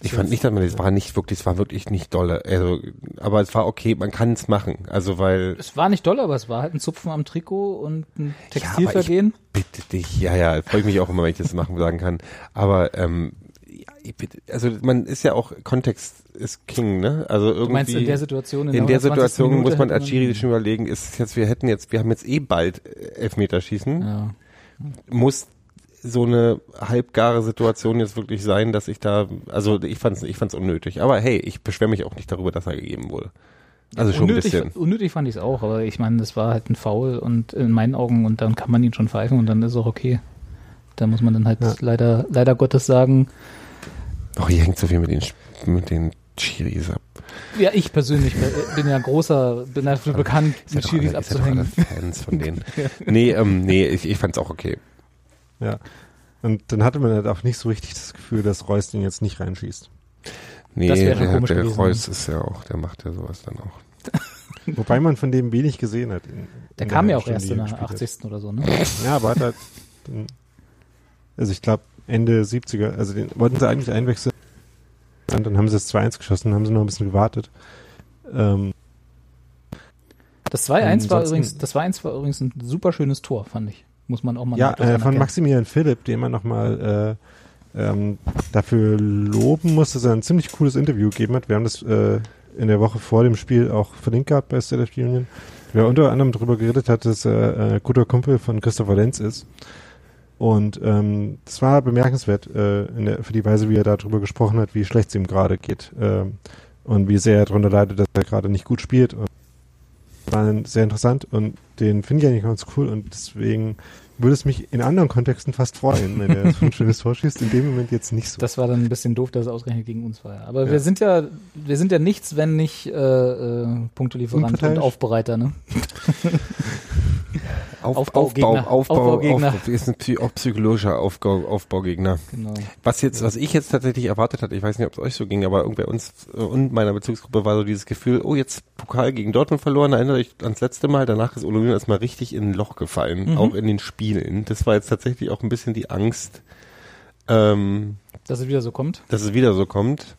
Speaker 2: Ich fand nicht, dass man, das war nicht wirklich, es war wirklich nicht dolle. Also, aber es war okay, man kann es machen. Also weil
Speaker 1: es war nicht doll, aber es war halt ein Zupfen am Trikot und ein Textilvergehen.
Speaker 2: Bitte dich, ja, ja, freue ich mich auch immer, wenn ich das machen sagen kann. Aber ähm, ja, ich bitte, also man ist ja auch Kontext ist King, ne? Also irgendwie
Speaker 1: du meinst in der Situation,
Speaker 2: in der
Speaker 1: 29.
Speaker 2: Situation
Speaker 1: Minute
Speaker 2: muss man Schiri schon überlegen, ist jetzt, wir hätten jetzt, wir haben jetzt eh bald äh, Elfmeterschießen,
Speaker 1: Ja.
Speaker 2: muss so eine halbgare Situation jetzt wirklich sein, dass ich da, also ich fand's, ich fand's unnötig. Aber hey, ich beschwere mich auch nicht darüber, dass er gegeben wurde. Also schon ein
Speaker 1: unnötig,
Speaker 2: bisschen.
Speaker 1: unnötig fand ich es auch, aber ich meine, das war halt ein Foul und in meinen Augen und dann kann man ihn schon pfeifen und dann ist auch okay. Da muss man dann halt
Speaker 3: Ja.
Speaker 1: leider, leider Gottes sagen,
Speaker 2: Oh, hier hängt so viel mit den, mit den Schiris ab.
Speaker 1: ja, ich persönlich bin- ja großer, bin dafür bekannt,
Speaker 2: Ist ja
Speaker 1: mit
Speaker 2: alle, ist ja doch alle
Speaker 1: abzuhängen.
Speaker 2: Fans von denen. nee, ähm, nee, ich, ich fand's auch okay.
Speaker 3: Ja. Und dann hatte man halt auch nicht so richtig das Gefühl, dass Reus den jetzt nicht reinschießt.
Speaker 2: Nee,
Speaker 1: Das wäre schon
Speaker 2: der, der. Reus ist ja auch, der macht ja sowas dann auch.
Speaker 3: Wobei man von dem wenig gesehen hat. In,
Speaker 1: Der
Speaker 3: in
Speaker 1: kam ja
Speaker 3: halben
Speaker 1: auch erst in der
Speaker 3: er gespielt
Speaker 1: 80. oder so, ne?
Speaker 3: Ja, aber hat halt, den, also ich glaube Ende 70er, also den wollten sie eigentlich einwechseln. Und dann haben sie das 2-1 geschossen, haben sie noch ein bisschen gewartet. Ähm,
Speaker 1: Das 2-1 war übrigens, das 2-1 war übrigens ein super schönes Tor, fand ich. Muss man auch mal
Speaker 3: ja, äh, von. Maximilian Philipp, den man nochmal äh, ähm, dafür loben muss, dass er ein ziemlich cooles Interview gegeben hat. Wir haben das äh, in der Woche vor dem Spiel auch verlinkt gehabt bei State of the Union. Wer unter anderem darüber geredet hat, dass er äh, guter Kumpel von Christopher Lenz ist. Und ähm, das war bemerkenswert äh, in der, für die Weise, wie er darüber gesprochen hat, wie schlecht es ihm gerade geht ähm, und wie sehr er darunter leidet, dass er gerade nicht gut spielt. Und war sehr interessant und den finde ich eigentlich ganz cool und deswegen würde es mich in anderen Kontexten fast freuen, wenn er so ein schönes Tor schießt. In dem Moment jetzt nicht so.
Speaker 1: Das war dann ein bisschen doof, dass es ausgerechnet gegen uns war. Aber
Speaker 3: Ja.
Speaker 1: wir sind ja, wir sind ja nichts, wenn nicht äh, äh, Punktelieferant und. Aufbereiter, ne?
Speaker 2: Auf,
Speaker 1: Aufbaugegner.
Speaker 2: Aufbau, Aufbau,
Speaker 1: Aufbaugegner.
Speaker 2: Aufbau, ist ein auch psychologischer Aufbau, Aufbaugegner.
Speaker 1: Genau.
Speaker 2: Was jetzt, was ich jetzt tatsächlich erwartet hatte, ich weiß nicht, ob es euch so ging, aber irgendwie bei uns äh, und meiner Bezugsgruppe war so dieses Gefühl, oh, jetzt Pokal gegen Dortmund verloren, erinnert euch ans letzte Mal, danach ist Union erstmal richtig in ein Loch gefallen,
Speaker 1: Mhm.
Speaker 2: auch in den Spielen. Das war jetzt tatsächlich auch ein bisschen die Angst, ähm,
Speaker 1: Dass es wieder so kommt.
Speaker 2: dass es wieder so kommt.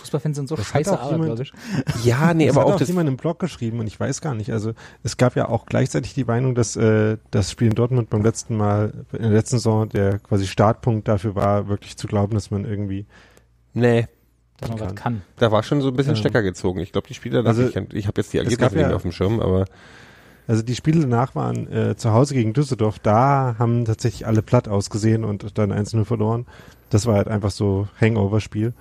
Speaker 1: Fußballfans sind so
Speaker 3: Das hat
Speaker 1: scheiße
Speaker 3: jemand-
Speaker 1: glaube ich.
Speaker 2: Ja, nee,
Speaker 3: das
Speaker 2: aber
Speaker 3: hat
Speaker 2: auch
Speaker 3: auch
Speaker 2: das,
Speaker 3: jemand im Blog geschrieben und ich weiß gar nicht. Also es gab ja auch gleichzeitig die Meinung, dass äh, das Spiel in Dortmund beim letzten Mal, in der letzten Saison, der quasi Startpunkt dafür war, wirklich zu glauben, dass man irgendwie
Speaker 2: nee,
Speaker 1: Dass man was
Speaker 3: Kann.
Speaker 1: kann.
Speaker 2: da war schon so ein bisschen
Speaker 3: Ähm,
Speaker 2: Stecker gezogen. Ich glaube, die Spieler,
Speaker 3: also,
Speaker 2: ich, ich habe jetzt die Ergebnisse nicht
Speaker 3: ja-
Speaker 2: mehr auf dem Schirm, aber
Speaker 3: Also die Spiele danach waren äh, zu Hause gegen Düsseldorf, da haben tatsächlich alle platt ausgesehen und dann 1-0 verloren. Das war halt einfach so Hangover-Spiel.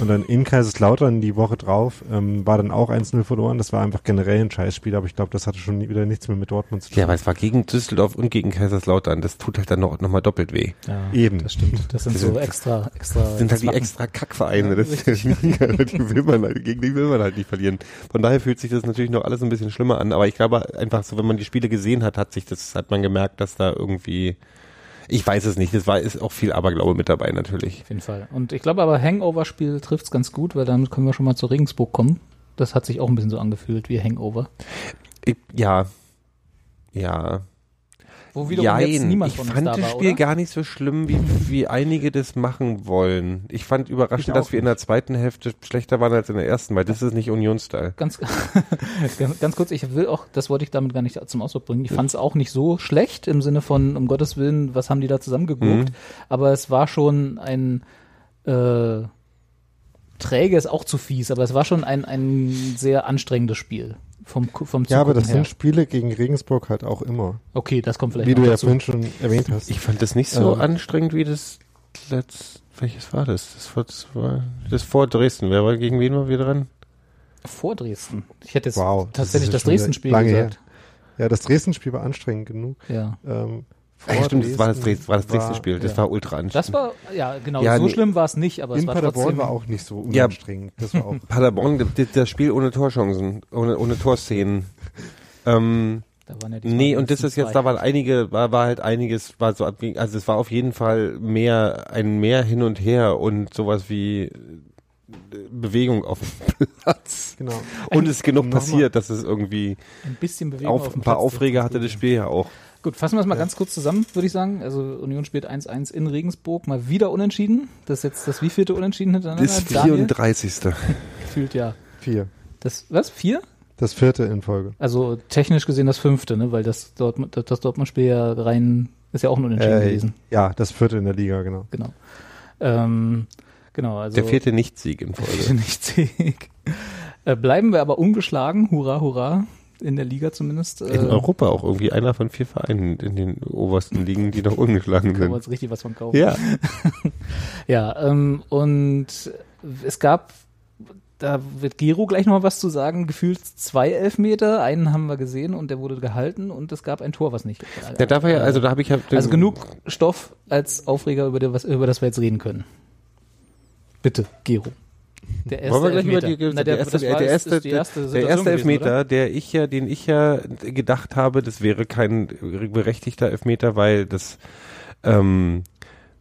Speaker 3: Und dann in Kaiserslautern die Woche drauf ähm, war dann auch 1-0 verloren. Das war einfach generell ein Scheißspiel, aber ich glaube, das hatte schon nie- wieder nichts mehr mit Dortmund zu tun.
Speaker 2: ja, aber es war gegen Düsseldorf und gegen Kaiserslautern. Das tut halt dann noch, noch mal doppelt weh.
Speaker 1: Ja,
Speaker 3: Eben.
Speaker 1: Das stimmt. Das sind
Speaker 2: Das
Speaker 1: so
Speaker 2: sind-
Speaker 1: extra, extra.
Speaker 2: Das sind halt die extra Kackvereine.
Speaker 1: Ja,
Speaker 2: das ist die, die will man halt, gegen die will man halt nicht verlieren. Von daher fühlt sich das natürlich noch alles ein bisschen schlimmer an. Aber ich glaube einfach so, wenn man die Spiele gesehen hat, hat sich das, hat man gemerkt, dass da irgendwie, ich weiß es nicht, das war, ist auch viel Aberglaube mit dabei natürlich.
Speaker 1: Auf jeden Fall. Und ich glaube aber, Hangover-Spiel trifft's ganz gut, weil damit können wir schon mal zu Regensburg kommen. Das hat sich auch ein bisschen so angefühlt wie Hangover.
Speaker 2: Ich, ja. Ja.
Speaker 1: Wo wiederum jetzt
Speaker 2: Jein.
Speaker 1: niemand
Speaker 2: Ich
Speaker 1: von
Speaker 2: fand
Speaker 1: da
Speaker 2: das
Speaker 1: war,
Speaker 2: Spiel
Speaker 1: oder?
Speaker 2: gar nicht so schlimm, wie, wie einige das machen wollen. Ich fand überraschend,
Speaker 3: Ich
Speaker 2: dass wir in der zweiten Hälfte schlechter waren als in der ersten, weil das ist nicht Union-Style.
Speaker 1: Ganz, ganz, ganz kurz, ich will auch, das wollte ich damit gar nicht zum Ausdruck bringen. Ich fand es auch nicht so schlecht im Sinne von, um Gottes Willen, was haben die da zusammengeguckt?
Speaker 2: Mhm.
Speaker 1: Aber es war schon ein äh, träge ist auch zu fies, aber es war schon ein, ein sehr anstrengendes Spiel. Vom, vom
Speaker 3: Ja, aber das
Speaker 1: her.
Speaker 3: sind Spiele gegen Regensburg halt auch immer.
Speaker 1: Okay, das kommt vielleicht
Speaker 3: Wie
Speaker 1: noch
Speaker 3: du ja
Speaker 1: dazu.
Speaker 3: vorhin schon erwähnt hast.
Speaker 2: Ich fand das nicht so
Speaker 3: Ähm.
Speaker 2: anstrengend wie das letzt, welches war das? Das war, das war das vor Dresden. Wer war gegen wen war wir dran?
Speaker 1: Vor Dresden. Ich hätte jetzt
Speaker 3: Wow, das
Speaker 1: tatsächlich das
Speaker 3: wieder
Speaker 1: Dresden-Spiel gesagt.
Speaker 3: ja, das Dresden-Spiel war anstrengend genug.
Speaker 1: Ja.
Speaker 3: Ähm,
Speaker 2: Ja, stimmt, das war das,
Speaker 3: Dresden,
Speaker 2: war das Dresden-Spiel. Das
Speaker 1: ja.
Speaker 2: war ultra anstrengend.
Speaker 1: Das war, ja, genau,
Speaker 2: Ja,
Speaker 1: so
Speaker 2: nee.
Speaker 1: schlimm war es nicht, aber es
Speaker 3: in
Speaker 1: war
Speaker 3: Paderborn
Speaker 1: trotzdem.
Speaker 3: war auch nicht so
Speaker 2: Ja.
Speaker 3: unanstrengend. Das war auch
Speaker 2: Paderborn, das, das Spiel ohne Torchancen, ohne, ohne Torszenen. Ähm,
Speaker 1: Da waren ja die
Speaker 2: nee, und das ist jetzt, da waren einige, war, war halt einiges, war so, also es war auf jeden Fall mehr, ein mehr hin und her und sowas wie äh, Bewegung auf dem Platz.
Speaker 3: genau.
Speaker 2: Und es ist genug passiert, dass es irgendwie
Speaker 1: ein bisschen Bewegung
Speaker 2: auf,
Speaker 1: auf dem
Speaker 2: ein paar
Speaker 1: Platz.
Speaker 2: Aufreger hatte das Spiel ja auch.
Speaker 1: Gut, fassen wir es mal ganz kurz zusammen, würde ich sagen. Also Union spielt 1-1 in Regensburg, mal wieder unentschieden. Das ist jetzt das wievielte Unentschieden hintereinander?
Speaker 2: Das
Speaker 1: Daniel?
Speaker 2: 34.
Speaker 1: Gefühlt ja.
Speaker 3: Vier.
Speaker 1: Das, was? Vier?
Speaker 3: Das vierte in Folge.
Speaker 1: Also technisch gesehen das fünfte, ne? Weil das Dortmund, das Dortmund-Spiel ja rein, ist ja auch ein Unentschieden
Speaker 3: Äh,
Speaker 1: gewesen.
Speaker 3: ja, das vierte in der Liga, genau.
Speaker 1: Genau. Ähm, genau, also.
Speaker 2: Der vierte Nicht-Sieg in
Speaker 1: Vierte
Speaker 2: Folge.
Speaker 1: Nicht-Sieg. Äh, bleiben wir aber ungeschlagen. Hurra, hurra. In der Liga zumindest. Äh,
Speaker 2: In Europa auch irgendwie einer von vier Vereinen in den obersten Ligen, die noch ungeschlagen
Speaker 1: Können wir
Speaker 2: sind.
Speaker 1: uns richtig was von kaufen.
Speaker 2: Ja.
Speaker 1: Ja, ähm, und es gab, da wird Gero gleich noch mal was zu sagen, gefühlt zwei Elfmeter, einen haben wir gesehen und der wurde gehalten und es gab ein Tor, was nicht.
Speaker 2: Ja, da war ja, also da habe ich ja.
Speaker 1: also genug Stoff als Aufreger, über, der, was, über das wir jetzt reden können. Bitte, Gero. Der erste
Speaker 2: Wollen wir gleich über
Speaker 1: Elfmeter.
Speaker 2: die,
Speaker 1: Na,
Speaker 2: der, erste, der,
Speaker 1: ist-
Speaker 2: erste,
Speaker 1: die erste
Speaker 2: der erste
Speaker 1: gewesen,
Speaker 2: Elfmeter,
Speaker 1: oder?
Speaker 2: der ich ja, den ich ja gedacht habe, das wäre kein berechtigter Elfmeter, weil das, ähm,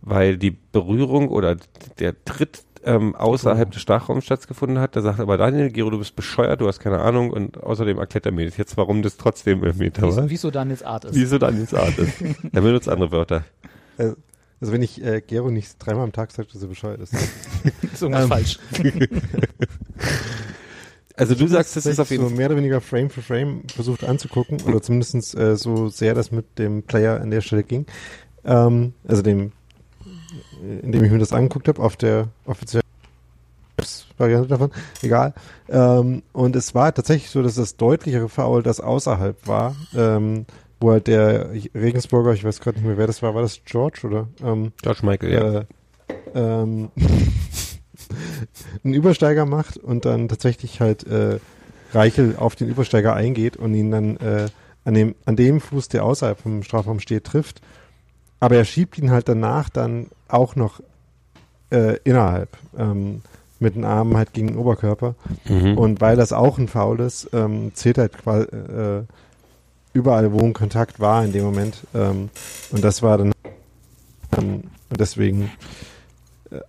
Speaker 2: weil die Berührung oder der Tritt ähm, außerhalb des Strafraums stattgefunden hat. Da sagt aber Daniel, Gero, du bist bescheuert, du hast keine Ahnung und außerdem erklärt er mir jetzt, warum das trotzdem Elfmeter war.
Speaker 1: wie so Daniels Art ist.
Speaker 2: Wieso Daniels Art ist. Er benutzt andere Wörter.
Speaker 3: Also wenn ich äh, Gero nicht dreimal am Tag sage, dass er bescheuert ist.
Speaker 1: ist irgendwas
Speaker 3: Ähm,
Speaker 1: falsch.
Speaker 2: Also du sagst, das ist auf jeden
Speaker 3: so
Speaker 2: Fall.
Speaker 3: mehr oder weniger Frame für Frame versucht anzugucken oder zumindest äh, so sehr das mit dem Player an der Stelle ging. Ähm, also dem, äh, indem ich mir das angeguckt habe auf der offiziellen Variante davon, egal. Ähm, und es war tatsächlich so, dass das deutlichere Foul das außerhalb war, ähm, wo halt der Regensburger, ich weiß gerade nicht mehr, wer das war, war das George oder? Ähm,
Speaker 2: George Michael, ja.
Speaker 3: äh, ähm, einen Übersteiger macht und dann tatsächlich halt äh, Reichel auf den Übersteiger eingeht und ihn dann äh, an dem an dem Fuß, der außerhalb vom Strafraum steht, trifft. Aber er schiebt ihn halt danach dann auch noch äh, innerhalb ähm, mit den Armen halt gegen den Oberkörper.
Speaker 2: Mhm.
Speaker 3: Und weil das auch ein Foul ist, ähm, zählt halt quasi, äh, überall, wo ein Kontakt war in dem Moment. Ähm, und das war dann ähm, und deswegen äh,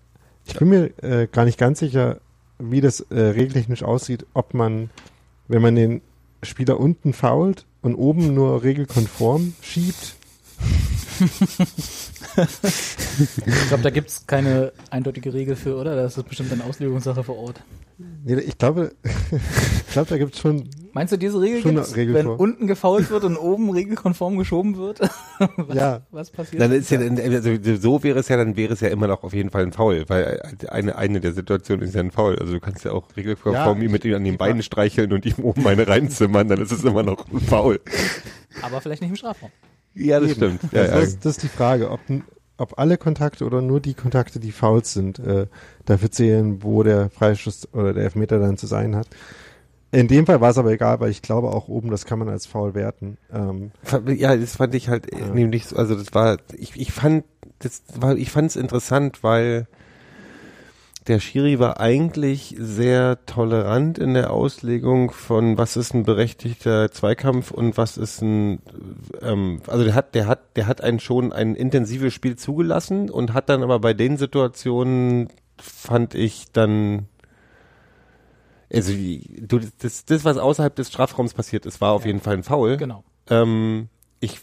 Speaker 3: ich bin mir äh, gar nicht ganz sicher, wie das äh, regeltechnisch aussieht, ob man, wenn man den Spieler unten fault und oben nur regelkonform schiebt.
Speaker 1: Ich glaube, da gibt es keine eindeutige Regel für, oder? Das ist bestimmt eine Auslegungssache vor Ort.
Speaker 3: Nee, ich glaube, ich glaube, da gibt es schon.
Speaker 1: Meinst du, diese Regel
Speaker 3: eine Regel
Speaker 1: wenn
Speaker 3: vor.
Speaker 1: unten gefault wird und oben regelkonform geschoben wird? was,
Speaker 3: Ja.
Speaker 1: was passiert?
Speaker 2: Dann ist ja, also so wäre es ja, dann wäre es ja immer noch auf jeden Fall ein Foul, weil eine, eine der Situationen ist ja ein Foul. Also du kannst ja auch regelkonform
Speaker 3: Ja,
Speaker 2: mit ihm an den Beinen streicheln und ihm oben eine reinzimmern, dann ist es immer noch ein Foul.
Speaker 1: Aber vielleicht nicht im Strafraum.
Speaker 2: Ja, das
Speaker 3: Eben.
Speaker 2: stimmt. Ja,
Speaker 3: das,
Speaker 2: ja.
Speaker 3: ist, das ist die Frage, ob, ob alle Kontakte oder nur die Kontakte, die Fouls sind, äh, dafür zählen, wo der Freischuss oder der Elfmeter dann zu sein hat. In dem Fall war es aber egal, weil ich glaube auch oben, das kann man als Foul werten. Ähm,
Speaker 2: Ja, das fand ich halt
Speaker 3: Ja.
Speaker 2: nämlich, so- also das war, ich, ich fand, das war, ich fand es interessant, weil der Schiri war eigentlich sehr tolerant in der Auslegung von was ist ein berechtigter Zweikampf und was ist ein, ähm, also der hat, der hat, der hat einen schon ein intensives Spiel zugelassen und hat dann aber bei den Situationen fand ich dann also du, das, das, was außerhalb des Strafraums passiert ist, war auf jeden Fall ein Foul.
Speaker 1: Genau.
Speaker 2: Ähm, ich,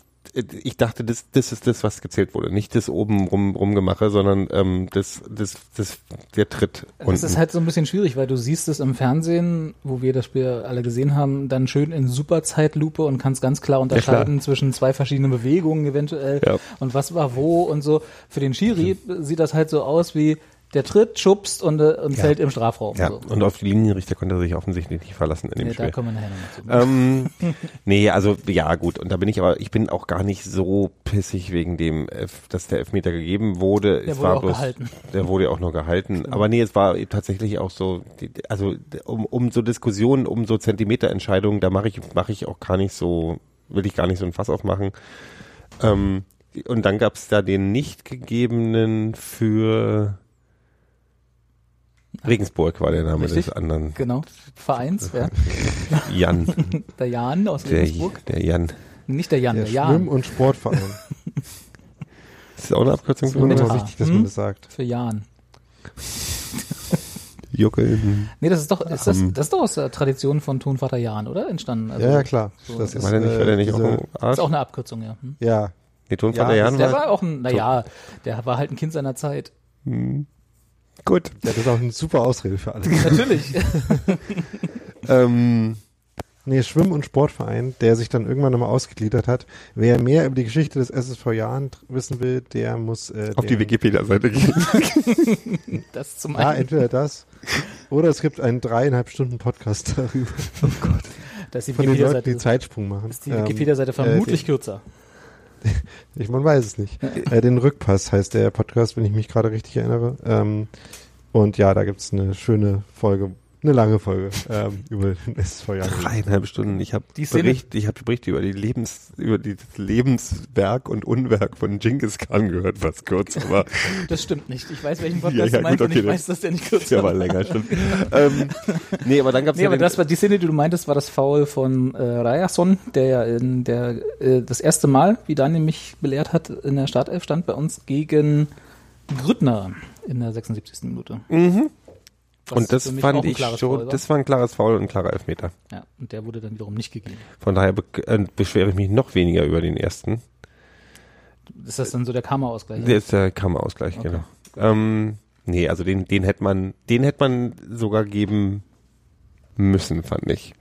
Speaker 2: ich dachte, das, das ist das, was gezählt wurde. Nicht das oben rum, rumgemache, sondern ähm, das, das, das, der Tritt.
Speaker 1: Das ist halt so ein bisschen schwierig, weil du siehst es im Fernsehen, wo wir das Spiel alle gesehen haben, dann schön in Superzeitlupe und kannst ganz klar unterscheiden zwischen zwei verschiedenen Bewegungen eventuell
Speaker 2: Ja.
Speaker 1: und was war wo und so. Für den Schiri sieht das halt so aus wie der tritt, schubst und, äh, und fällt im Strafraum.
Speaker 2: ja,
Speaker 1: so.
Speaker 2: und auf die Linienrichter konnte er sich offensichtlich nicht verlassen in dem
Speaker 1: Ja, da
Speaker 2: Spiel.
Speaker 1: kommen wir nachher noch zu.
Speaker 2: Ähm, nee, also ja gut, und da bin ich aber, ich bin auch gar nicht so pissig wegen dem, Elf- dass der Elfmeter gegeben wurde.
Speaker 1: Der
Speaker 2: es
Speaker 1: wurde auch
Speaker 2: bloß,
Speaker 1: gehalten.
Speaker 2: Der wurde ja auch noch gehalten. Aber nee, es war tatsächlich auch so, also um, um so Diskussionen, um so Zentimeterentscheidungen, da mache ich, mache ich auch gar nicht so, will ich gar nicht so ein Fass aufmachen. Ähm, und dann gab es da den nicht gegebenen für Regensburg war der Name
Speaker 1: Richtig.
Speaker 2: des anderen.
Speaker 1: Genau. Vereins, ja.
Speaker 2: Jan.
Speaker 1: Der Jan aus
Speaker 2: Der,
Speaker 1: Regensburg.
Speaker 2: der Jan.
Speaker 1: Nicht der Jan,
Speaker 3: der
Speaker 1: der,
Speaker 3: Schwimm-
Speaker 1: Jan.
Speaker 3: und Sportverein.
Speaker 2: Ist das auch eine Abkürzung
Speaker 3: Das
Speaker 2: für
Speaker 3: ist
Speaker 1: mit
Speaker 3: immer
Speaker 1: H.
Speaker 3: wichtig, dass
Speaker 1: Hm?
Speaker 3: man das sagt.
Speaker 1: Für Jan.
Speaker 2: Juckeln.
Speaker 1: Nee, das ist doch, ist das,
Speaker 2: Ähm.
Speaker 1: das ist doch aus der Tradition von Tonvater Jan, oder? Entstanden. Also,
Speaker 3: ja, ja, klar.
Speaker 1: so
Speaker 3: das
Speaker 1: ist-
Speaker 2: War der nicht, war der nicht auch
Speaker 3: diese,
Speaker 2: Arsch?
Speaker 1: Ist auch eine Abkürzung, ja. Hm?
Speaker 3: Ja,
Speaker 2: Nee, Tonvater
Speaker 3: Ja,
Speaker 2: Jan
Speaker 1: Der
Speaker 2: war,
Speaker 1: war auch ein, naja, der war halt ein Kind seiner Zeit.
Speaker 2: Hm. Gut.
Speaker 3: ja, das ist auch eine super Ausrede für alle.
Speaker 1: Natürlich.
Speaker 2: Ähm,
Speaker 3: Nee, Schwimm- und Sportverein, der sich dann irgendwann nochmal ausgegliedert hat. Wer mehr über die Geschichte des SSV Jahren wissen will, der muss äh,
Speaker 2: auf die Wikipedia-Seite gehen.
Speaker 1: Das zum
Speaker 3: Ja,
Speaker 1: einen,
Speaker 3: entweder das oder es gibt einen dreieinhalb Stunden Podcast darüber
Speaker 1: dass die
Speaker 3: von den Leuten, die Zeitsprung machen.
Speaker 1: ist die
Speaker 3: Ähm,
Speaker 1: Wikipedia-Seite vermutlich
Speaker 3: äh,
Speaker 1: kürzer.
Speaker 3: Ich, man weiß es nicht. Äh, den Rückpass heißt der Podcast, wenn ich mich gerade richtig erinnere. Ähm, und ja, da gibt's eine schöne Folge, eine lange Folge ähm, über den SSV Jahren.
Speaker 2: Dreieinhalb Stunden. Ich habe Bericht, ich habe Berichte über die Lebens, über die das Lebenswerk und Unwerk von Genghis Khan gehört, was kurz war.
Speaker 1: Das stimmt nicht. Ich weiß, welchen
Speaker 2: Ja,
Speaker 1: Podcast
Speaker 2: ja,
Speaker 1: du meinst
Speaker 2: gut,
Speaker 1: und ich
Speaker 2: okay,
Speaker 1: weiß, dass der nicht
Speaker 2: Ist
Speaker 1: kürzer
Speaker 2: ja
Speaker 1: war.
Speaker 2: mal länger, stimmt. ähm, nee, aber dann gab's
Speaker 1: Nee,
Speaker 2: ja
Speaker 1: aber das war die Szene, die du meintest, war das Foul von äh, Ryerson, der ja in der äh, das erste Mal, wie Daniel mich belehrt hat, in der Startelf stand bei uns gegen Grüttner in der 76. Minute.
Speaker 2: mhm.
Speaker 1: Was
Speaker 2: Und das fand ich schon, das war ein klares Foul und ein klarer Elfmeter.
Speaker 1: Ja, und der wurde dann wiederum nicht gegeben.
Speaker 2: Von daher be äh, beschwere ich mich noch weniger über den ersten.
Speaker 1: Ist das dann so der Karma-Ausgleich?
Speaker 2: Der ist der Kammerausgleich,
Speaker 1: Okay.
Speaker 2: genau. Ähm, nee, also den, den hätte man, den hätte man sogar geben müssen, fand ich.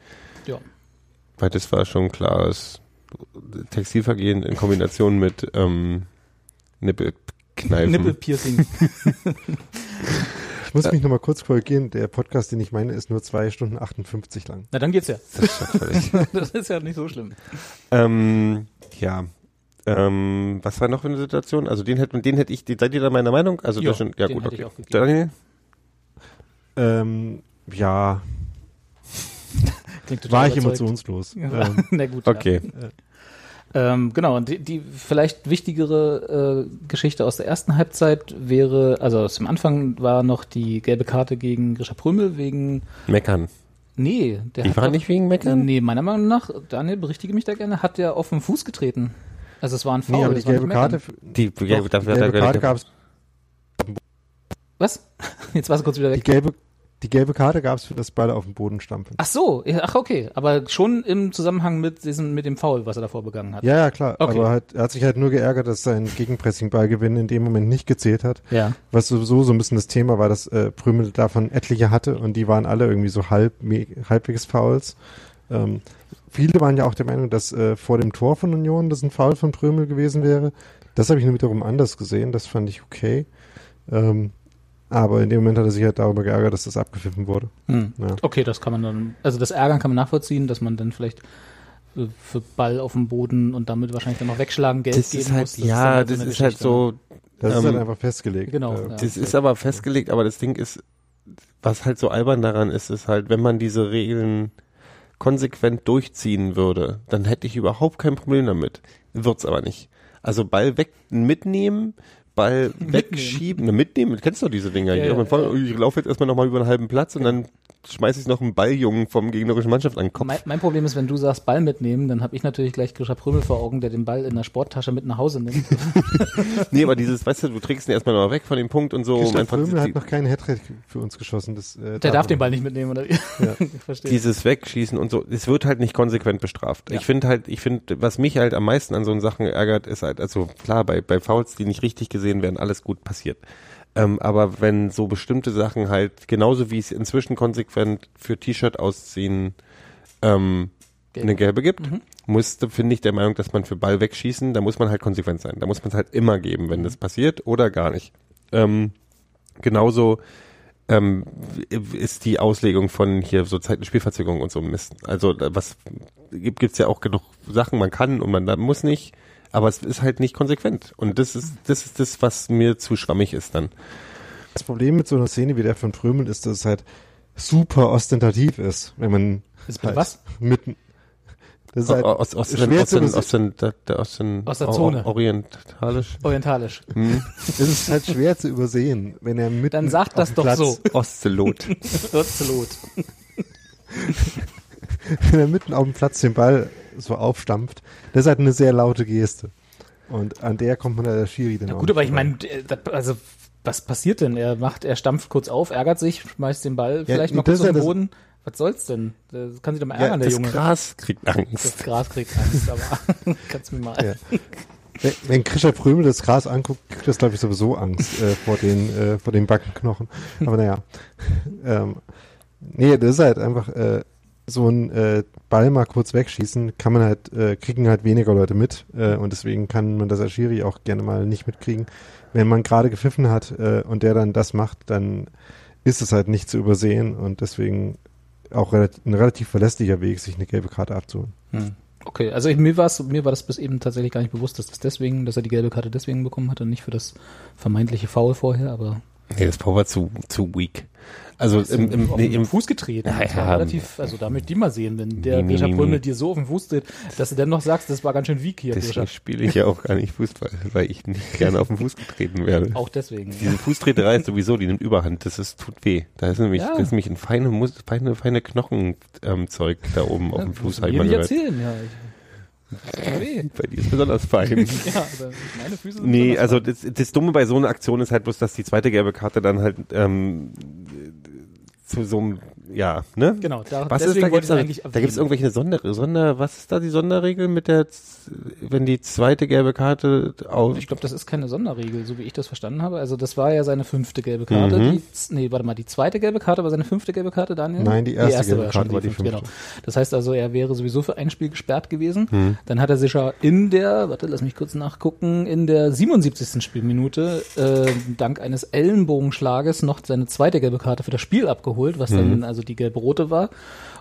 Speaker 1: Ja.
Speaker 2: Weil das war schon ein klares Textilvergehen in Kombination mit ähm, Nippelkneifen.
Speaker 1: Nippelpiercing.
Speaker 3: Ich muss mich nochmal kurz korrigieren. Der Podcast, den ich meine, ist nur zwei Stunden 58 lang.
Speaker 1: Na, dann geht's ja.
Speaker 2: Das.
Speaker 1: Das ist ja nicht so schlimm.
Speaker 2: ähm, ja. Ähm, was war noch für eine Situation? Also den hätte den hätte ich, seid ihr da meiner Meinung? Also das schon, ja
Speaker 1: den
Speaker 2: gut,
Speaker 1: hätte ich
Speaker 2: okay. Daniel?
Speaker 3: Ähm, ja,
Speaker 1: Klingt total
Speaker 3: war ich
Speaker 1: überzeugt.
Speaker 3: emotionslos.
Speaker 1: Ja.
Speaker 3: Ähm,
Speaker 1: Na gut,
Speaker 2: Okay.
Speaker 1: Ja. Ähm, genau, und die, die vielleicht wichtigere äh, Geschichte aus der ersten Halbzeit wäre, also aus dem Anfang war noch die gelbe Karte gegen Grisha Prümel wegen
Speaker 2: Meckern.
Speaker 1: Nee, der
Speaker 2: Die
Speaker 1: doch-
Speaker 2: nicht wegen Meckern?
Speaker 1: Nee, meiner Meinung nach, Daniel, berichtige mich da gerne, hat der auf den Fuß getreten. Also es war ein Foul.
Speaker 3: Nee, aber die
Speaker 1: war
Speaker 3: gelbe. Karte,
Speaker 2: Die
Speaker 3: doch,
Speaker 2: gelbe,
Speaker 3: die
Speaker 2: dafür hat
Speaker 3: gelbe Karte gab es
Speaker 1: Was? Jetzt war sie kurz wieder
Speaker 3: die
Speaker 1: weg.
Speaker 3: gelbe, die gelbe Karte gab es für das Ball auf den Boden stampfen.
Speaker 1: Ach so, ach okay, aber schon im Zusammenhang mit diesem mit dem Foul, was er davor begangen hat.
Speaker 3: Ja, ja, klar.
Speaker 1: Okay.
Speaker 3: Aber halt, er hat sich halt nur geärgert, dass sein Gegenpressing-Ballgewinn in dem Moment nicht gezählt hat.
Speaker 1: Ja.
Speaker 3: Was sowieso so ein bisschen das Thema war, dass äh, Prümel davon etliche hatte und die waren alle irgendwie so halb, halbwegs Fouls. Ähm, viele waren ja auch der Meinung, dass äh, vor dem Tor von Union das ein Foul von Prümel gewesen wäre. Das habe ich nur wiederum anders gesehen. Das fand ich okay. Ähm, aber in dem Moment hat er sich halt darüber geärgert, dass das abgepfiffen wurde.
Speaker 1: Hm.
Speaker 3: Ja.
Speaker 1: Okay, das kann man dann, also das Ärgern kann man nachvollziehen, dass man dann vielleicht äh, für Ball auf dem Boden und damit wahrscheinlich dann noch wegschlagen, Geld
Speaker 2: Das
Speaker 1: geben
Speaker 2: ist halt,
Speaker 1: muss.
Speaker 2: ja,
Speaker 1: dann
Speaker 2: das
Speaker 1: eine
Speaker 2: ist halt
Speaker 1: Geschichte, ne?
Speaker 2: so,
Speaker 3: Das ist
Speaker 2: Ähm,
Speaker 3: halt einfach festgelegt.
Speaker 1: genau,
Speaker 3: Äh,
Speaker 1: ja.
Speaker 2: Das ist aber festgelegt, aber das Ding ist, was halt so albern daran ist, ist halt, wenn man diese Regeln konsequent durchziehen würde, dann hätte ich überhaupt kein Problem damit. Wird's aber nicht. Also Ball weg mitnehmen, Ball wegschieben, ne, mitnehmen, kennst du diese Dinger?
Speaker 1: Ja,
Speaker 2: ich,
Speaker 1: ja.
Speaker 2: ich laufe jetzt erstmal nochmal über einen halben Platz und dann schmeiße ich noch einen Balljungen vom gegnerischen Mannschaft an den Kopf.
Speaker 1: Mein, mein Problem ist, wenn du sagst Ball mitnehmen, dann habe ich natürlich gleich Grisha Prümmel vor Augen, der den Ball in der Sporttasche mit nach Hause nimmt.
Speaker 2: Nee, aber dieses, weißt du, du trägst ihn erstmal noch weg von dem Punkt und so. einfach
Speaker 3: Prömel hat noch keinen Hattrick für uns geschossen. Das, äh,
Speaker 1: Der darf den Ball nicht mitnehmen, oder wie?
Speaker 3: Ja.
Speaker 1: ich verstehe.
Speaker 2: dieses Wegschießen und so, es wird halt nicht konsequent bestraft.
Speaker 1: Ja.
Speaker 2: Ich finde halt, ich finde, was mich halt am meisten an so Sachen ärgert, ist halt, also klar, bei, bei Fouls, die nicht richtig gesehen werden, alles gut passiert. Ähm, aber wenn so bestimmte Sachen halt, genauso wie es inzwischen konsequent für T-Shirt ausziehen, ähm,
Speaker 1: Gelb.
Speaker 2: eine gelbe gibt,
Speaker 1: Mhm.
Speaker 2: musste, finde ich, der Meinung, dass man für Ball wegschießen, da muss man halt konsequent sein. Da muss man es halt immer geben,
Speaker 1: Mhm.
Speaker 2: wenn das passiert oder gar nicht. Ähm, genauso ähm, ist die Auslegung von hier so Zeiten Spielverzögerung und so Mist. Also was gibt gibt's ja auch genug Sachen, man kann und man muss nicht, aber es ist halt nicht konsequent. Und das ist das ist das, was mir zu schwammig ist dann.
Speaker 3: Das Problem mit so einer Szene wie der von Prömel ist, dass es halt super ostentativ ist, wenn man
Speaker 1: Ist
Speaker 3: halt
Speaker 1: was?
Speaker 3: mitten. Das ist halt
Speaker 2: aus, aus,
Speaker 3: schwer
Speaker 2: aus,
Speaker 3: zu
Speaker 2: aus, aus, aus, den,
Speaker 1: Aus der Zone.
Speaker 2: orientalisch.
Speaker 1: Orientalisch.
Speaker 2: Hm.
Speaker 3: das ist halt schwer zu übersehen, wenn er mitten
Speaker 1: Dann sag
Speaker 3: auf
Speaker 1: das doch
Speaker 3: Platz,
Speaker 1: so.
Speaker 2: Oszellot.
Speaker 1: Absolut.
Speaker 3: wenn er mitten auf dem Platz den Ball so aufstampft. Das ist halt eine sehr laute Geste. Und an der kommt man der Schiri dann
Speaker 1: Ja
Speaker 3: auch
Speaker 1: gut, aber ich meine, äh, das- also was passiert denn? Er macht, er stampft kurz auf, ärgert sich, schmeißt den Ball
Speaker 3: Ja,
Speaker 1: vielleicht mal
Speaker 3: das
Speaker 1: kurz
Speaker 3: ja
Speaker 1: auf den
Speaker 3: das-
Speaker 1: Boden. Was soll's denn? Das kann sich doch mal
Speaker 3: Ja,
Speaker 1: ärgern, der
Speaker 2: das
Speaker 1: Junge.
Speaker 2: Gras kriegt
Speaker 1: Das
Speaker 2: Angst.
Speaker 1: Gras kriegt Angst, aber kannst mir mal.
Speaker 3: Ja. Wenn, wenn Krischer Prömel das Gras anguckt, kriegt das, glaube ich, sowieso Angst äh, vor den äh, vor den Backenknochen. Aber naja. ähm, nee, das ist halt einfach äh, so ein äh, Ball mal kurz wegschießen, kann man halt, äh, kriegen halt weniger Leute mit äh, und deswegen kann man das als Schiri auch gerne mal nicht mitkriegen. Wenn man gerade gepfiffen hat äh, und der dann das macht, dann ist es halt nicht zu übersehen und deswegen auch relativ, ein relativ verlässlicher Weg, sich eine gelbe Karte abzuholen.
Speaker 1: Hm. Okay, also ich, mir, war's, mir war das bis eben tatsächlich gar nicht bewusst, dass das deswegen, dass er die gelbe Karte deswegen bekommen hat und nicht für das vermeintliche Foul vorher, aber
Speaker 2: Nee, das Power war zu, zu weak. Also im, im, nee, im
Speaker 1: Fuß getreten.
Speaker 2: Ja,
Speaker 1: das war
Speaker 2: ja.
Speaker 1: relativ, also da möchte ich mal sehen, wenn der
Speaker 2: Nee,
Speaker 1: Grisha
Speaker 2: nee,
Speaker 1: dir so auf den Fuß tritt, dass du dann noch sagst, das war ganz schön weak hier,
Speaker 2: deswegen spiele ich ja auch gar nicht Fußball, weil ich nicht gerne auf den Fuß getreten werde.
Speaker 1: Auch deswegen.
Speaker 2: Diese Fußtreterei ist sowieso, die nimmt Überhand. Das ist, tut weh. Da ist nämlich,
Speaker 1: Ja.
Speaker 2: da ist nämlich ein feine, feine, feine Knochenzeug ähm, da oben auf dem Fuß, ich
Speaker 1: nicht
Speaker 2: gehört.
Speaker 1: erzählen, ja. Ich, weh.
Speaker 2: Bei dir ist besonders fein.
Speaker 1: Ja, aber meine Füße sind
Speaker 2: Nee, also das, das Dumme bei so einer Aktion ist halt bloß, dass die zweite gelbe Karte dann halt ähm, zu so einem, ja, ne?
Speaker 1: Genau, da,
Speaker 2: Was ist da gibt's da,
Speaker 1: eigentlich
Speaker 2: da gibt's irgendwelche Sonder, Sonder, was ist da die Sonderregel mit der, wenn die zweite gelbe Karte auf,
Speaker 1: Ich glaube, das ist keine Sonderregel, so wie ich das verstanden habe. Also das war ja seine fünfte gelbe Karte.
Speaker 2: Mhm.
Speaker 1: Die, nee, warte mal, die zweite gelbe Karte war seine fünfte gelbe Karte, Daniel?
Speaker 3: Nein, die erste gelbe
Speaker 1: ja
Speaker 3: Karte
Speaker 1: schon
Speaker 3: war die
Speaker 1: fünfte. Genau. Das heißt also, er wäre sowieso für ein Spiel gesperrt gewesen.
Speaker 2: Hm.
Speaker 1: Dann hat er sich ja in der, warte, lass mich kurz nachgucken, in der 77. Spielminute äh, dank eines Ellenbogenschlages noch seine zweite gelbe Karte für das Spiel abgeholt, was dann also die gelb-rote war.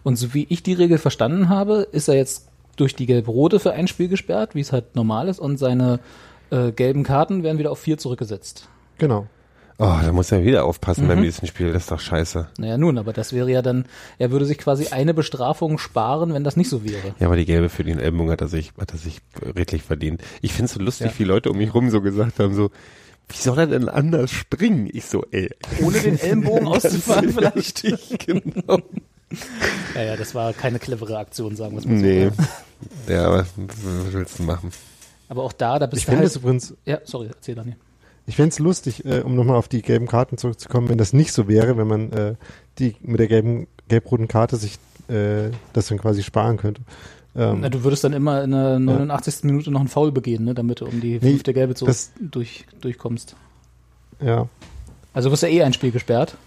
Speaker 1: Und so wie ich die Regel verstanden habe, ist er jetzt durch die gelb-rote für ein Spiel gesperrt, wie es halt normal ist, und seine äh, gelben Karten werden wieder auf vier zurückgesetzt.
Speaker 3: Genau.
Speaker 2: Oh, da muss er wieder aufpassen
Speaker 1: Mhm.
Speaker 2: beim nächsten Spiel, das ist doch scheiße.
Speaker 1: Naja, nun, aber das wäre ja dann, er würde sich quasi eine Bestrafung sparen, wenn das nicht so wäre.
Speaker 2: Ja, aber die gelbe für den Ellbogen hat er sich, hat er sich redlich verdient. Ich find's so lustig,
Speaker 1: Ja.
Speaker 2: wie Leute um mich rum so gesagt haben, so, wie soll er denn anders springen? Ich so, ey.
Speaker 1: Ohne den Ellenbogen auszufahren vielleicht.
Speaker 2: Richtig, genau.
Speaker 1: ja, ja, das war keine clevere Aktion, sagen wir es mal so.
Speaker 2: Nee.
Speaker 1: Ja.
Speaker 2: Aber was willst du machen?
Speaker 1: Aber auch da, da bist
Speaker 3: Ich
Speaker 1: du
Speaker 3: finde
Speaker 1: halt...
Speaker 3: es übrigens,
Speaker 1: Ja, sorry, erzähl Daniel.
Speaker 3: Ich fände es lustig, äh, um nochmal auf die gelben Karten zurückzukommen, wenn das nicht so wäre, wenn man äh, die mit der gelben, gelb-roten Karte sich äh, das dann quasi sparen könnte. Ähm,
Speaker 1: Na, du würdest dann immer in der 89. Minute noch einen Foul begehen, ne, damit du um die
Speaker 3: Nee,
Speaker 1: fünfte Gelbe so
Speaker 3: das-
Speaker 1: durch, durchkommst.
Speaker 3: ja.
Speaker 1: Also du wirst ja eh ein Spiel gesperrt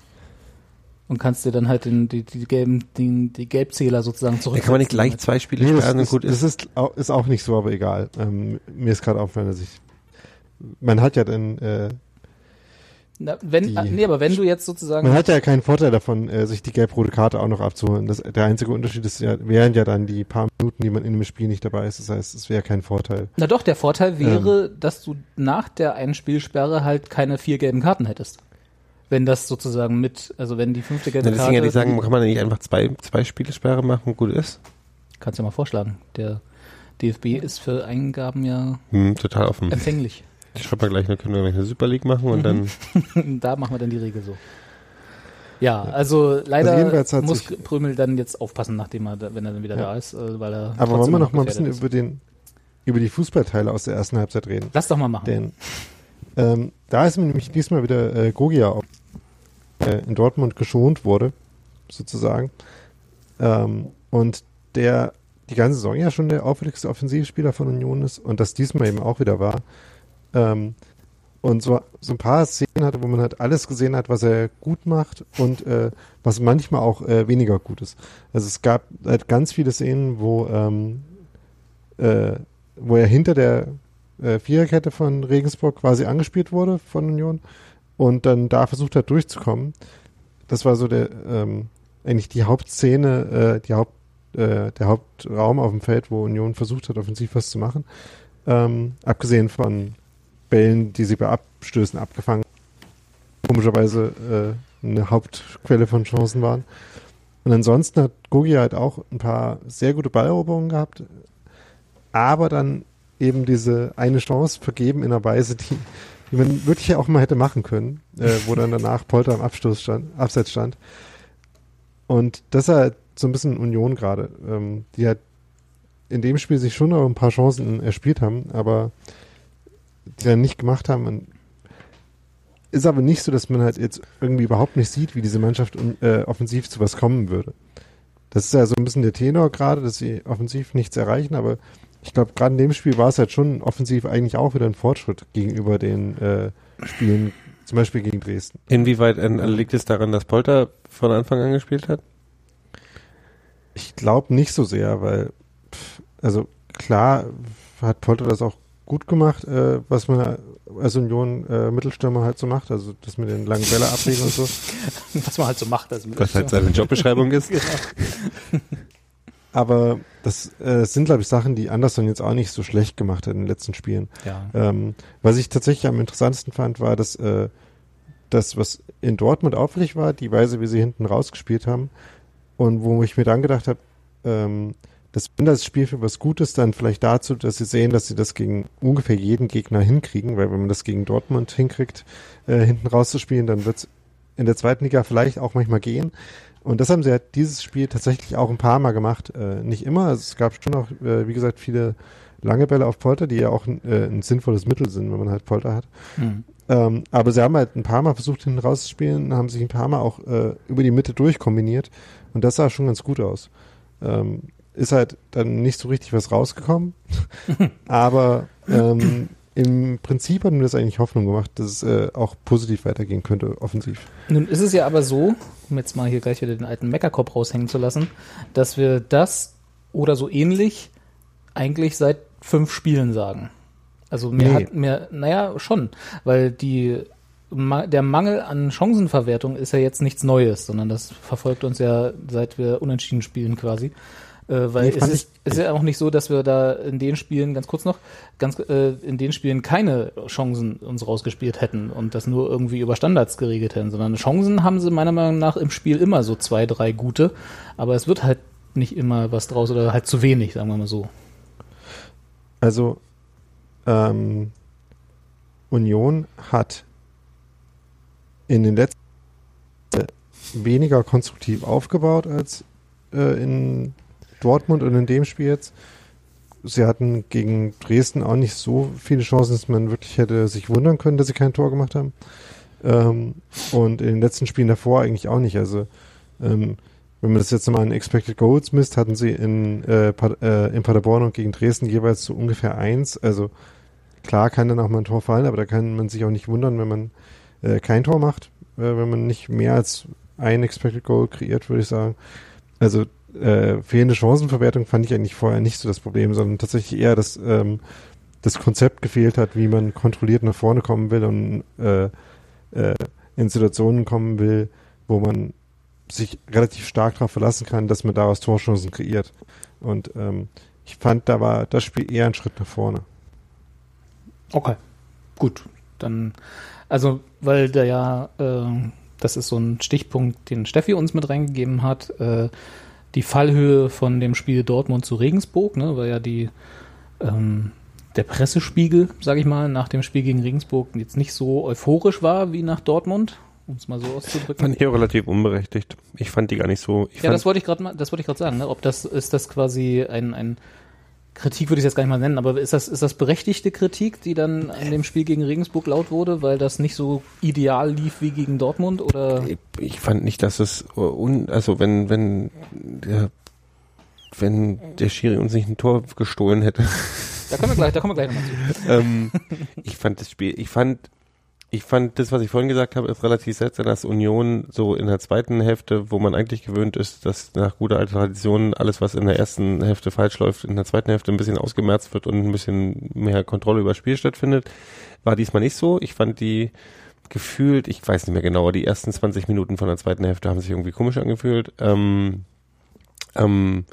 Speaker 1: und kannst dir dann halt den, die, die gelben, den, die Gelbzähler sozusagen
Speaker 2: Da
Speaker 1: zurück.
Speaker 2: kann man nicht gleich zwei Spiele
Speaker 3: Nee, das,
Speaker 2: sperren und
Speaker 3: das,
Speaker 2: gut
Speaker 3: das
Speaker 2: ist.
Speaker 3: ist, auch, ist auch nicht so, aber egal. Ähm, mir ist gerade aufgefallen, dass ich man hat ja dann äh,
Speaker 1: Na, wenn,
Speaker 3: die-
Speaker 1: nee, aber wenn du jetzt sozusagen,
Speaker 3: man hat ja keinen Vorteil davon, äh, sich die gelb-rote Karte auch noch abzuholen. Das, der einzige Unterschied ist ja, wären ja dann die paar Minuten, die man in dem Spiel nicht dabei ist. Das heißt, es wäre kein Vorteil.
Speaker 1: na doch, der Vorteil wäre,
Speaker 3: Ähm.
Speaker 1: dass du nach der Einspielsperre halt keine vier gelben Karten hättest. Wenn das sozusagen mit, also wenn die fünfte gelbe
Speaker 2: Na, deswegen
Speaker 1: Karte,
Speaker 2: ja sagen, kann man nicht einfach zwei, zwei Spielesperre machen und gut ist?
Speaker 1: kannst du ja mal vorschlagen. Der DFB ist für Eingaben ja
Speaker 2: Hm, total offen.
Speaker 1: empfänglich.
Speaker 2: Ich schreibe mal gleich, dann können wir gleich eine Super League machen und dann
Speaker 1: da machen wir dann die Regel so. Ja, also leider
Speaker 3: Also
Speaker 1: muss Prömel dann jetzt aufpassen, nachdem er, da, wenn er dann wieder
Speaker 3: Ja.
Speaker 1: da ist, äh, weil er.
Speaker 3: Aber wollen wir noch mal ein bisschen
Speaker 1: ist.
Speaker 3: über den über die Fußballteile aus der ersten Halbzeit reden?
Speaker 1: Lass doch mal machen.
Speaker 3: Denn ähm, da ist mir nämlich diesmal wieder äh, Gogia auf, äh, in Dortmund geschont wurde, sozusagen. Ähm, und der die ganze Saison ja schon der auffälligste Offensivspieler von Union ist und das diesmal eben auch wieder war. Ähm, und so, so ein paar Szenen hatte, wo man halt alles gesehen hat, was er gut macht und äh, was manchmal auch äh, weniger gut ist. Also es gab halt ganz viele Szenen, wo, ähm, äh, wo er hinter der äh, Viererkette von Regensburg quasi angespielt wurde von Union und dann da versucht hat durchzukommen. Das war so der ähm, eigentlich die Hauptszene, äh, die Haupt, äh, der Hauptraum auf dem Feld, wo Union versucht hat, offensiv was zu machen. Ähm, abgesehen von Bällen, die sie bei Abstößen abgefangen komischerweise äh, eine Hauptquelle von Chancen waren. Und ansonsten hat Gogi halt auch ein paar sehr gute Balleroberungen gehabt, aber dann eben diese eine Chance vergeben in einer Weise, die, die man wirklich auch mal hätte machen können, äh, wo dann danach Polter am Abstoß stand, Abseits stand. Und das ist halt so ein bisschen Union gerade, ähm, die halt in dem Spiel sich schon noch ein paar Chancen erspielt haben, aber die dann nicht gemacht haben. Und ist aber nicht so, dass man halt jetzt irgendwie überhaupt nicht sieht, wie diese Mannschaft äh, offensiv zu was kommen würde. Das ist ja so ein bisschen der Tenor gerade, dass sie offensiv nichts erreichen, aber ich glaube, gerade in dem Spiel war es halt schon offensiv eigentlich auch wieder ein Fortschritt gegenüber den äh, Spielen, zum Beispiel gegen Dresden.
Speaker 2: inwieweit liegt es daran, dass Polter von Anfang an gespielt hat?
Speaker 3: Ich glaube nicht so sehr, weil, pff, also klar hat Polter das auch gut gemacht, äh, was man als Union äh, Mittelstürmer halt so macht, also das mit den langen Bälle ablegen und so.
Speaker 1: Was man halt so macht. Also
Speaker 2: Was halt seine Jobbeschreibung ist?
Speaker 3: Aber das äh, sind, glaube ich, Sachen, die Anderson jetzt auch nicht so schlecht gemacht hat in den letzten Spielen.
Speaker 1: ja.
Speaker 3: Ähm, was ich tatsächlich am interessantesten fand, war, dass äh, das, was in Dortmund auffällig war, die Weise, wie sie hinten rausgespielt haben. Und wo ich mir dann gedacht habe, ähm, dass wenn das Spiel für was Gutes, dann vielleicht dazu, dass sie sehen, dass sie das gegen ungefähr jeden Gegner hinkriegen, weil wenn man das gegen Dortmund hinkriegt, äh, hinten rauszuspielen, dann wird es in der zweiten Liga vielleicht auch manchmal gehen. Und das haben sie halt dieses Spiel tatsächlich auch ein paar Mal gemacht. Äh, nicht immer, also es gab schon auch, äh, wie gesagt, viele lange Bälle auf Polter, die ja auch ein, äh, ein sinnvolles Mittel sind, wenn man halt Polter hat.
Speaker 1: Hm.
Speaker 3: Ähm, aber sie haben halt ein paar Mal versucht, hinten rauszuspielen, haben sich ein paar Mal auch äh, über die Mitte durchkombiniert. Und das sah schon ganz gut aus. Ähm, ist halt dann nicht so richtig was rausgekommen. aber ähm, im Prinzip hat mir das eigentlich Hoffnung gemacht, dass es äh, auch positiv weitergehen könnte, offensiv.
Speaker 1: Nun ist es ja aber so, um jetzt mal hier gleich wieder den alten Meckerkopf raushängen zu lassen, dass wir das oder so ähnlich eigentlich seit fünf Spielen sagen. Also mir
Speaker 3: Nee.
Speaker 1: hat mir, naja, schon, weil die der Mangel an Chancenverwertung ist ja jetzt nichts Neues, sondern das verfolgt uns ja seit wir unentschieden spielen quasi. Äh, weil
Speaker 3: Nee,
Speaker 1: es ist, es ist ja auch nicht so, dass wir da in den Spielen, ganz kurz noch, ganz äh, in den Spielen keine Chancen uns rausgespielt hätten und das nur irgendwie über Standards geregelt hätten, sondern Chancen haben sie meiner Meinung nach im Spiel immer so zwei, drei gute, aber es wird halt nicht immer was draus oder halt zu wenig, sagen wir mal so.
Speaker 3: Also ähm, Union hat in den letzten weniger konstruktiv aufgebaut als äh, in Dortmund und in dem Spiel jetzt. Sie hatten gegen Dresden auch nicht so viele Chancen, dass man wirklich hätte sich wundern können, dass sie kein Tor gemacht haben. Ähm, und in den letzten Spielen davor eigentlich auch nicht. Also ähm, wenn man das jetzt nochmal in Expected Goals misst, hatten sie in, äh, äh, in Paderborn und gegen Dresden jeweils so ungefähr eins. Also klar kann dann auch mal ein Tor fallen, aber da kann man sich auch nicht wundern, wenn man äh, kein Tor macht, äh, wenn man nicht mehr als ein Expected Goal kreiert, würde ich sagen. Also äh, fehlende Chancenverwertung fand ich eigentlich vorher nicht so das Problem, sondern tatsächlich eher, dass ähm, das Konzept gefehlt hat, wie man kontrolliert nach vorne kommen will und äh, äh, in Situationen kommen will, wo man sich relativ stark darauf verlassen kann, dass man daraus Torchancen kreiert. Und ähm, ich fand, da war das Spiel eher ein Schritt nach vorne.
Speaker 1: Okay, gut. Dann, also, weil der ja, äh, das ist so ein Stichpunkt, den Steffi uns mit reingegeben hat, äh, die Fallhöhe von dem Spiel Dortmund zu Regensburg, ne, weil ja die ähm, der Pressespiegel, sage ich mal, nach dem Spiel gegen Regensburg jetzt nicht so euphorisch war wie nach Dortmund, um es mal so auszudrücken.
Speaker 2: Fand ich auch relativ unberechtigt. Ich fand die gar nicht so.
Speaker 1: ja, das wollte ich gerade mal, das wollte ich gerade sagen. Ne? Ob das ist das quasi ein, ein Kritik würde ich jetzt gar nicht mal nennen, aber ist das ist das berechtigte Kritik, die dann an dem Spiel gegen Regensburg laut wurde, weil das nicht so ideal lief wie gegen Dortmund oder?
Speaker 2: Ich, fand nicht, dass es un, also wenn wenn der wenn der Schiri uns nicht ein Tor gestohlen hätte.
Speaker 1: Da kommen wir gleich, da kommen wir gleich nochmal
Speaker 2: zu. ähm, ich fand das Spiel, ich fand ich fand das, was ich vorhin gesagt habe, ist relativ seltsam, dass Union so in der zweiten Hälfte, wo man eigentlich gewöhnt ist, dass nach guter alter Tradition alles, was in der ersten Hälfte falsch läuft, in der zweiten Hälfte ein bisschen ausgemerzt wird und ein bisschen mehr Kontrolle über das Spiel stattfindet, war diesmal nicht so. Ich fand die gefühlt, ich weiß nicht mehr genau, die ersten 20 Minuten von der zweiten Hälfte haben sich irgendwie komisch angefühlt. Ähm, ähm,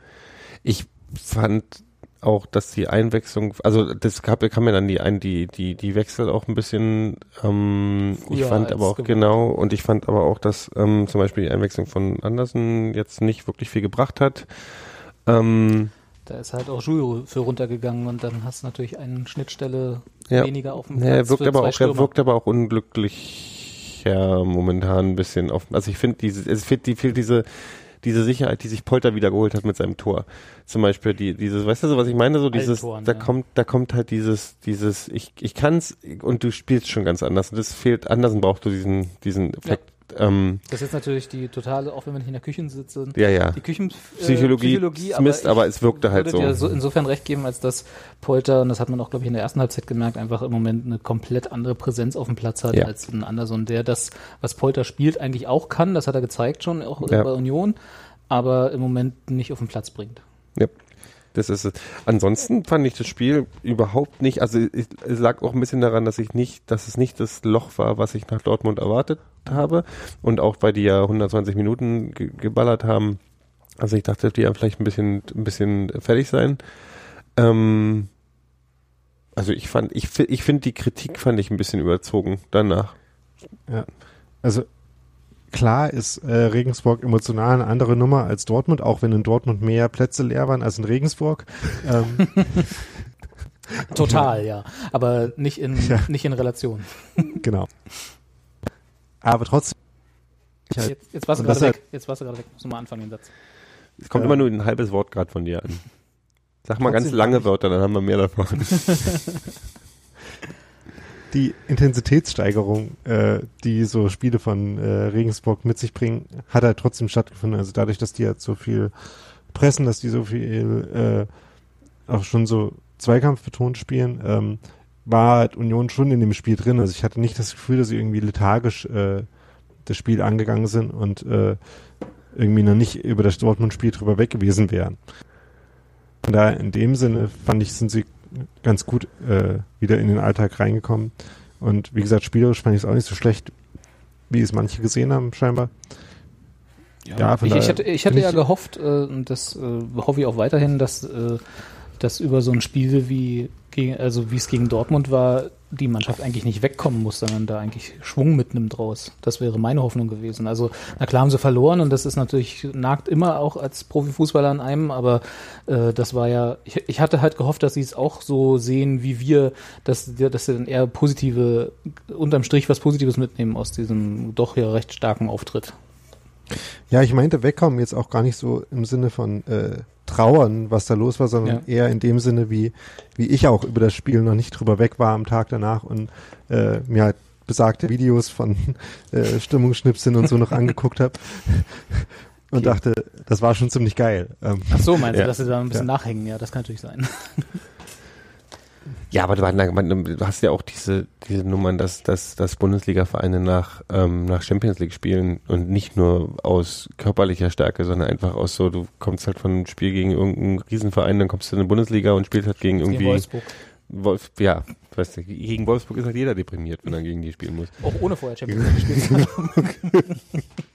Speaker 2: ich fand auch, dass die Einwechslung, also das gab, kam mir dann die ein, die, die, die Wechsel auch ein bisschen, ähm, ich fand aber auch gewohnt. genau, und ich fand aber auch, dass ähm, zum Beispiel die Einwechslung von Andersen jetzt nicht wirklich viel gebracht hat. Ähm,
Speaker 1: da ist halt auch Jules für runtergegangen und dann hast du natürlich eine Schnittstelle
Speaker 2: ja,
Speaker 1: weniger auf dem
Speaker 2: Platz. Ja, er wirkt aber auch, er wirkt aber auch unglücklich ja, momentan ein bisschen auf, also ich finde diese, es fehlt, die fehlt diese, diese Sicherheit, die sich Polter wiedergeholt hat mit seinem Tor. Zum Beispiel die, dieses, weißt du so, was ich meine? So dieses, Toren, da ja. kommt, da kommt halt dieses, dieses, ich, ich kann's und du spielst schon ganz anders. Und das fehlt, anders brauchst du diesen, diesen Effekt. Ja.
Speaker 1: Ähm, das ist natürlich die totale, auch wenn wir nicht in der Küche sitzen,
Speaker 2: ja, ja.
Speaker 1: die
Speaker 2: Küchenpsychologie, äh, Mist, aber, aber es wirkte halt so. Ich würde
Speaker 1: dir so insofern recht geben, als dass Polter, und das hat man auch, glaube ich, in der ersten Halbzeit gemerkt, einfach im Moment eine komplett andere Präsenz auf dem Platz hat ja. als ein Anderson, der das, was Polter spielt, eigentlich auch kann. Das hat er gezeigt schon, auch ja. bei Union aber im Moment nicht auf den Platz bringt.
Speaker 2: Ja. Das ist es. Ansonsten fand ich das Spiel überhaupt nicht, also es, lag auch ein bisschen daran, dass ich nicht, dass es nicht das Loch war, was ich nach Dortmund erwartet habe und auch weil die ja 120 Minuten ge geballert haben. Also ich dachte, die ja vielleicht ein bisschen, ein bisschen fertig sein. Ähm, also ich fand, ich, ich finde die Kritik fand ich ein bisschen überzogen danach.
Speaker 3: Ja. Also Klar ist äh, Regensburg emotional eine andere Nummer als Dortmund, auch wenn in Dortmund mehr Plätze leer waren als in Regensburg. Ähm,
Speaker 1: Total, ja. Aber nicht in, ja. nicht in Relation.
Speaker 3: Genau. Aber trotzdem.
Speaker 1: Halt, jetzt, jetzt warst du gerade weg. Jetzt warst du gerade weg. Muss mal anfangen, den Satz.
Speaker 2: Es kommt äh, immer nur ein halbes Wort gerade von dir an. Sag mal ganz lange Wörter, dann haben wir mehr davon.
Speaker 3: die Intensitätssteigerung, äh, die so Spiele von äh, Regensburg mit sich bringen, hat halt trotzdem stattgefunden. Also dadurch, dass die halt so viel pressen, dass die so viel äh, auch schon so Zweikampf betont spielen, ähm, war halt Union schon in dem Spiel drin. Also ich hatte nicht das Gefühl, dass sie irgendwie lethargisch äh, das Spiel angegangen sind und äh, irgendwie noch nicht über das Dortmund-Spiel drüber weg gewesen wären. Von daher in dem Sinne fand ich, sind sie ganz gut äh, wieder in den Alltag reingekommen. Und wie gesagt, spielerisch fand ich es auch nicht so schlecht, wie es manche gesehen haben, scheinbar.
Speaker 1: Ja, ja ich, ich, hatte, ich hatte ja gehofft, äh, und das äh, hoffe ich auch weiterhin, dass, äh, dass über so ein Spiel wie gegen, also wie es gegen Dortmund war, die Mannschaft eigentlich nicht wegkommen muss, sondern da eigentlich Schwung mitnimmt draus. Das wäre meine Hoffnung gewesen. Also, na klar haben sie verloren und das ist natürlich, nagt immer auch als Profifußballer an einem, aber äh, das war ja, ich, ich hatte halt gehofft, dass sie es auch so sehen wie wir, dass, dass sie dann eher positive, unterm Strich was Positives mitnehmen aus diesem doch ja recht starken Auftritt.
Speaker 3: Ja, ich meinte wegkommen jetzt auch gar nicht so im Sinne von äh, trauern, was da los war, sondern
Speaker 1: Ja.
Speaker 3: eher in dem Sinne, wie, wie ich auch über das Spiel noch nicht drüber weg war am Tag danach und äh, mir halt besagte Videos von äh, Stimmungsschnipseln und so noch angeguckt habe und dachte, das war schon ziemlich geil. Ähm,
Speaker 1: Ach so, meinst
Speaker 2: Ja.
Speaker 1: du, dass sie da ein bisschen
Speaker 3: Ja.
Speaker 1: nachhängen? Ja, das kann natürlich sein.
Speaker 2: Ja, aber du, hast ja auch diese, diese Nummern, dass, dass, dass Bundesliga-Vereine nach, ähm, nach Champions League spielen und nicht nur aus körperlicher Stärke, sondern einfach aus so, du kommst halt von einem Spiel gegen irgendeinen Riesenverein, dann kommst du in die Bundesliga und spielst halt gegen
Speaker 1: Gegen
Speaker 2: irgendwie
Speaker 1: Wolfsburg.
Speaker 2: Wolf, ja, weißt du, gegen Wolfsburg ist halt jeder deprimiert, wenn er gegen die spielen muss.
Speaker 1: Auch ohne vorher Champions League gespielt zu haben.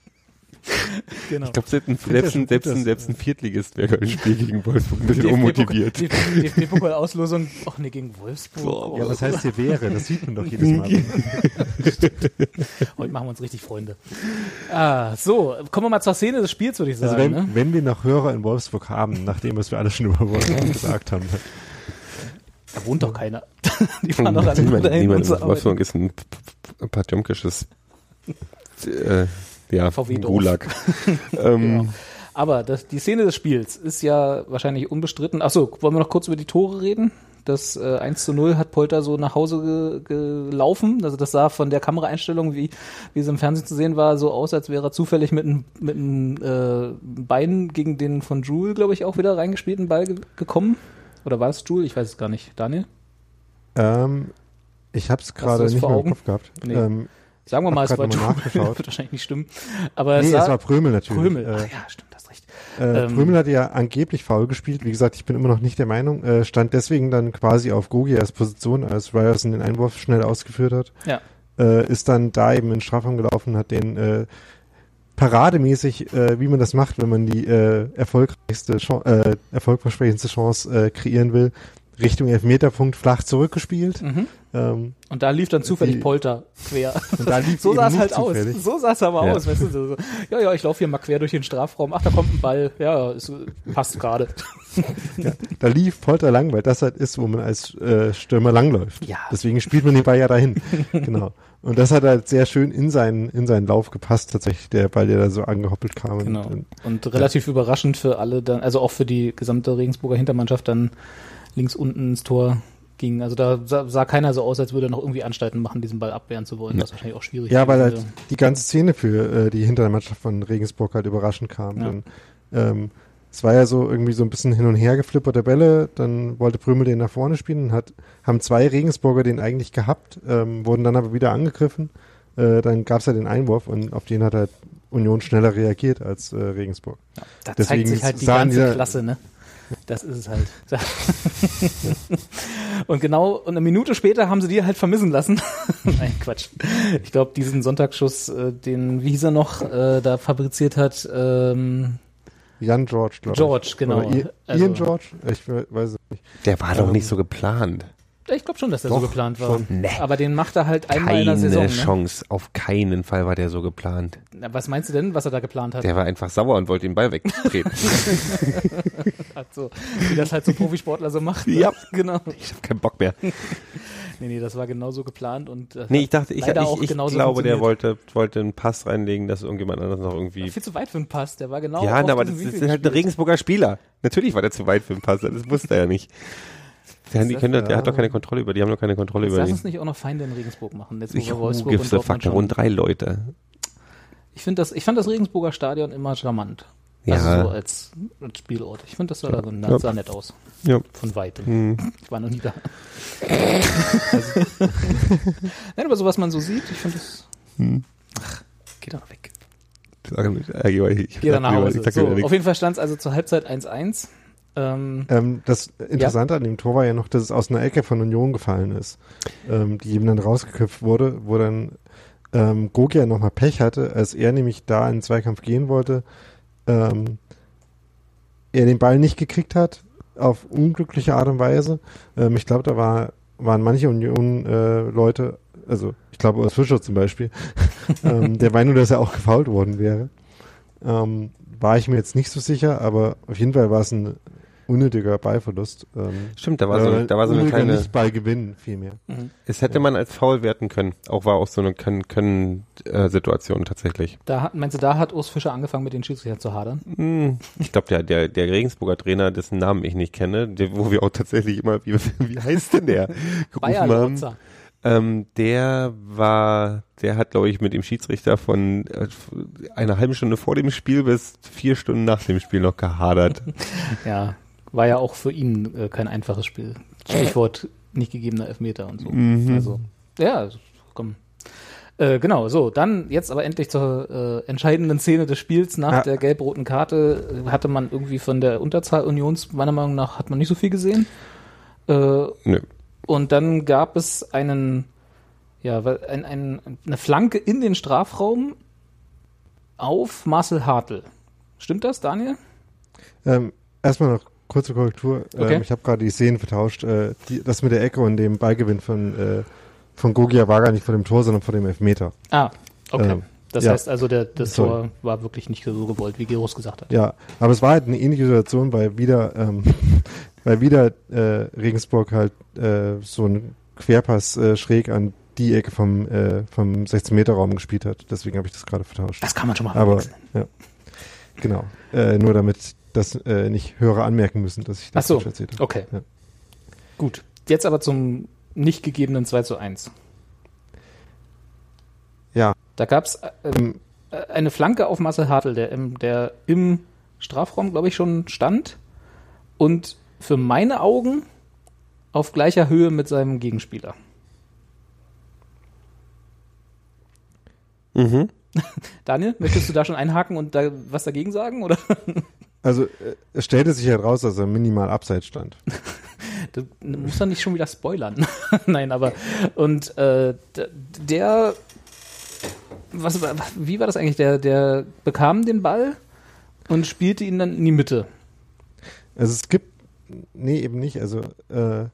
Speaker 1: genau.
Speaker 2: Ich glaube, selbst, selbst, selbst, ein- selbst ein Viertligist wäre ein Spiel gegen Wolfsburg ein bisschen unmotiviert.
Speaker 1: DFB-Pokal-Auslosung, ach nee, gegen Wolfsburg.
Speaker 2: Boah.
Speaker 3: ja, was heißt hier wäre? Das sieht man doch jedes Mal.
Speaker 1: Heute machen wir uns richtig Freunde. Ah, so, kommen wir mal zur Szene des Spiels, würde ich sagen.
Speaker 3: Also wenn,
Speaker 1: ne?
Speaker 3: wenn wir noch Hörer in Wolfsburg haben, nachdem was wir alle schon über Wolfsburg gesagt haben.
Speaker 1: Da wohnt doch keiner. Die fahren doch alle
Speaker 2: niemand
Speaker 1: dahin,
Speaker 2: niemand in Wolfsburg ist ein, ein patjomkisches äh, ja,
Speaker 1: VW-Dorf.
Speaker 2: Gulag. ähm,
Speaker 1: Genau. Aber das, die Szene des Spiels ist ja wahrscheinlich unbestritten. Achso, wollen wir noch kurz über die Tore reden? Das äh, 1 zu 0 hat Polter so nach Hause ge gelaufen. Also das sah von der Kameraeinstellung, wie, wie es im Fernsehen zu sehen war, so aus, als wäre er zufällig mit einem mit einem, äh, Bein gegen den von Jule, glaube ich, auch wieder reingespielten Ball ge gekommen. Oder war es Jule? Ich weiß es gar nicht. Daniel?
Speaker 3: Ähm, ich habe es gerade nicht mehr im Kopf gehabt.
Speaker 1: Nee.
Speaker 3: Ähm,
Speaker 1: Sagen wir mal, es war
Speaker 3: nachgeschaut.
Speaker 1: Wird wahrscheinlich nicht stimmen. Aber es
Speaker 3: nee,
Speaker 1: sah,
Speaker 3: es war Prömel natürlich.
Speaker 1: Krümel.
Speaker 3: Äh,
Speaker 1: Ach ja, stimmt, hast recht.
Speaker 3: Äh,
Speaker 1: Ähm,
Speaker 3: Prömel hatte ja angeblich faul gespielt. Wie gesagt, ich bin immer noch nicht der Meinung. Äh, stand deswegen dann quasi auf Gogi als Position, als Ryerson den Einwurf schnell ausgeführt hat.
Speaker 1: Ja.
Speaker 3: Äh, ist dann da eben in Strafraum gelaufen, hat den äh, parademäßig, äh, wie man das macht, wenn man die äh, erfolgreichste, Chan äh, erfolgversprechendste Chance äh, kreieren will, Richtung Elfmeterpunkt flach zurückgespielt.
Speaker 1: Mhm.
Speaker 3: Ähm,
Speaker 1: Und da lief dann zufällig
Speaker 3: Die-
Speaker 1: Polter quer.
Speaker 3: und da lief
Speaker 1: So sah es halt
Speaker 3: zufällig.
Speaker 1: aus. So sah es aber
Speaker 2: Ja.
Speaker 1: aus, weißt du, so, so, ja, ja, ich laufe hier mal quer durch den Strafraum. Ach, da kommt ein Ball. Ja, es passt gerade.
Speaker 3: Da lief Polter lang, weil das halt ist, wo man als äh, Stürmer langläuft.
Speaker 1: Ja.
Speaker 3: Deswegen spielt man den Ball ja dahin. genau. Und das hat halt sehr schön in seinen, in seinen Lauf gepasst, tatsächlich, der Ball, der da so angehoppelt kam.
Speaker 1: Genau.
Speaker 3: Und,
Speaker 1: Und relativ überraschend für alle dann, also auch für die gesamte Regensburger Hintermannschaft dann links unten ins Tor ging. Also da sah, sah keiner so aus, als würde er noch irgendwie Anstalten machen, diesen Ball abwehren zu wollen, was wahrscheinlich auch schwierig
Speaker 3: ja, weil halt die ganze Szene für äh, die Hintermannschaft von Regensburg halt überraschend kam.
Speaker 1: Ja.
Speaker 3: Dann, ähm, es war ja so irgendwie so ein bisschen hin und her geflipperte Bälle, dann wollte Prümel den nach vorne spielen, und hat, haben zwei Regensburger den eigentlich gehabt, ähm, wurden dann aber wieder angegriffen. Äh, dann gab es ja den Einwurf und auf den hat halt Union schneller reagiert als äh, Regensburg.
Speaker 1: wäre. Da
Speaker 3: deswegen
Speaker 1: zeigt sich halt die ganze
Speaker 3: die-
Speaker 1: Klasse, ne? Das ist es halt. und genau, und eine Minute später haben sie die halt vermissen lassen. Nein, Quatsch. Ich glaube, diesen Sonntagsschuss, äh, den, wie hieß er noch, äh, da fabriziert hat, ähm,
Speaker 3: Jan George, glaube ich.
Speaker 1: George, genau.
Speaker 3: Oder I
Speaker 1: Also-
Speaker 3: Ian George? Ich we- weiß es nicht.
Speaker 2: der war doch
Speaker 3: Ähm,
Speaker 2: nicht so geplant.
Speaker 1: Ich glaube schon, dass der
Speaker 3: Doch,
Speaker 1: so geplant war.
Speaker 3: schon.
Speaker 2: Nee.
Speaker 1: Aber den macht er halt einmal in der
Speaker 2: Keine
Speaker 1: Saison. Ne?
Speaker 2: Chance. Auf keinen Fall war der so geplant.
Speaker 1: Na, Was meinst du denn, was er da geplant hat?
Speaker 2: Der war einfach sauer und wollte den Ball wegtreten.
Speaker 1: So, wie das halt so Profisportler so macht. Ne?
Speaker 2: Ja.
Speaker 1: genau.
Speaker 2: ich habe keinen Bock mehr.
Speaker 1: Nee, nee, das war genauso geplant und das
Speaker 2: Nee, ich dachte, ich, ich, ich glaube, der wollte, wollte einen Pass reinlegen, dass irgendjemand anderes noch irgendwie.
Speaker 1: viel zu weit für einen Pass. Der war genau.
Speaker 2: ja, aber
Speaker 1: diesem
Speaker 2: das ist halt ein. Regensburger Spieler. Natürlich war der zu weit für einen Pass, das wusste er ja nicht. Der, die
Speaker 1: Das-
Speaker 2: können, doch- der
Speaker 3: ja.
Speaker 2: hat doch keine Kontrolle über, die haben doch keine Kontrolle
Speaker 1: Jetzt
Speaker 2: über
Speaker 1: lass
Speaker 2: ihn.
Speaker 1: uns nicht auch noch Feinde in Regensburg machen. Jetzt, wo
Speaker 2: Ich
Speaker 1: wir Wolfsburg
Speaker 2: the
Speaker 1: Dortmund
Speaker 2: fuck, da wohnen
Speaker 1: schon.
Speaker 2: drei Leute.
Speaker 1: Ich finde das, ich fand das Regensburger Stadion immer charmant.
Speaker 2: Ja.
Speaker 1: Also so als, als Spielort. Ich finde das sah, da,
Speaker 2: Ja.
Speaker 1: sah nett aus.
Speaker 2: Ja.
Speaker 1: Von weitem.
Speaker 2: Hm.
Speaker 1: Ich war noch nie da. also, Nein, aber so was man so sieht, ich finde das.
Speaker 2: Hm.
Speaker 1: Ach, geh doch weg.
Speaker 2: Äh, ich
Speaker 1: Geh dann nach
Speaker 2: sag lieber-
Speaker 1: Hause.
Speaker 2: ich sag
Speaker 1: So,
Speaker 2: lieber nichts.
Speaker 1: auf jeden Fall stand es also zur Halbzeit 1-1. Ähm,
Speaker 3: Ähm, das Interessante an dem Tor war ja noch, dass es aus einer Ecke von Union gefallen ist, ähm, die eben dann rausgeköpft wurde, wo dann ähm, Gogia nochmal Pech hatte, als er nämlich da in den Zweikampf gehen wollte, ähm, er den Ball nicht gekriegt hat, auf unglückliche Art und Weise. Ähm, ich glaube, da war, waren manche Union-Leute, also ich glaube aus Fischer zum Beispiel, ähm, der Meinung, dass er auch gefault worden wäre. Ähm, war ich mir jetzt nicht so sicher, aber auf jeden Fall war es ein unnötiger Ballverlust. Ähm,
Speaker 2: Stimmt, da war so,
Speaker 3: äh,
Speaker 2: da war so eine
Speaker 3: unnötiger
Speaker 2: kleine,
Speaker 3: Nicht-Ballgewinn vielmehr.
Speaker 2: es hätte man als Foul werten können. Auch war auch so eine Können-Situation tatsächlich.
Speaker 1: Da hat, meinst du, da hat Urs Fischer angefangen, mit den Schiedsrichtern zu hadern?
Speaker 2: Hm, Ich glaube, der, der, der Regensburger Trainer, dessen Namen ich nicht kenne, der, wo wir auch tatsächlich immer, wie, wie heißt denn der?
Speaker 1: Bayer
Speaker 2: gerufen haben, ähm, der war, der hat, glaube ich, mit dem Schiedsrichter von äh, einer halben Stunde vor dem Spiel bis vier Stunden nach dem Spiel noch gehadert.
Speaker 1: Ja, war ja auch für ihn äh, kein einfaches Spiel. Stichwort nicht gegebener Elfmeter und so.
Speaker 2: Mhm.
Speaker 1: Also, ja, also, komm. Äh, genau, so, dann jetzt aber endlich zur äh, entscheidenden Szene des Spiels. Nach
Speaker 3: Ja.
Speaker 1: der gelb-roten Karte äh, hatte man irgendwie von der Unterzahl Unions, meiner Meinung nach, hat man nicht so viel gesehen. Äh,
Speaker 2: Nö.
Speaker 1: und dann gab es einen, ja, ein, ein, eine Flanke in den Strafraum auf Marcel Hartl. Stimmt das, Daniel?
Speaker 3: Ähm, erstmal noch kurze Korrektur.
Speaker 1: Okay.
Speaker 3: Ähm, ich habe gerade die Szenen vertauscht. Äh, die, das mit der Ecke und dem Ballgewinn von, äh, von Gogia war gar nicht vor dem Tor, sondern vor dem Elfmeter.
Speaker 1: Ah, okay.
Speaker 3: Ähm,
Speaker 1: das
Speaker 3: ja.
Speaker 1: heißt also, der, das
Speaker 3: Sorry.
Speaker 1: Tor war wirklich nicht so gewollt, wie Gerus gesagt hat.
Speaker 3: Ja, aber es war halt eine ähnliche Situation, weil wieder, ähm, weil wieder äh, Regensburg halt äh, so einen Querpass äh, schräg an die Ecke vom, äh, vom 16-Meter-Raum gespielt hat. Deswegen habe ich das gerade vertauscht.
Speaker 1: Das kann man schon mal
Speaker 3: Aber ja, genau. Nur damit das äh, nicht Hörer anmerken müssen, dass ich das
Speaker 1: Ach so,
Speaker 3: falsch erzählt habe.
Speaker 1: Okay.
Speaker 3: Ja.
Speaker 1: Gut. Jetzt aber zum nicht gegebenen 2 zu 1.
Speaker 3: Ja.
Speaker 1: Da gab es äh,
Speaker 3: Ähm,
Speaker 1: äh, eine Flanke auf Marcel Hartl, der im, der im Strafraum, glaube ich, schon stand und für meine Augen auf gleicher Höhe mit seinem Gegenspieler.
Speaker 2: Mhm.
Speaker 1: Daniel, möchtest du da schon einhaken und da was dagegen sagen? Oder?
Speaker 3: Also äh, es stellte sich halt raus, dass er minimal abseits stand.
Speaker 1: Du musst doch nicht schon wieder spoilern. Nein, aber und äh, der was wie war das eigentlich? Der, der bekam den Ball und spielte ihn dann in die Mitte.
Speaker 3: Also es gibt, nee, eben nicht. Also äh,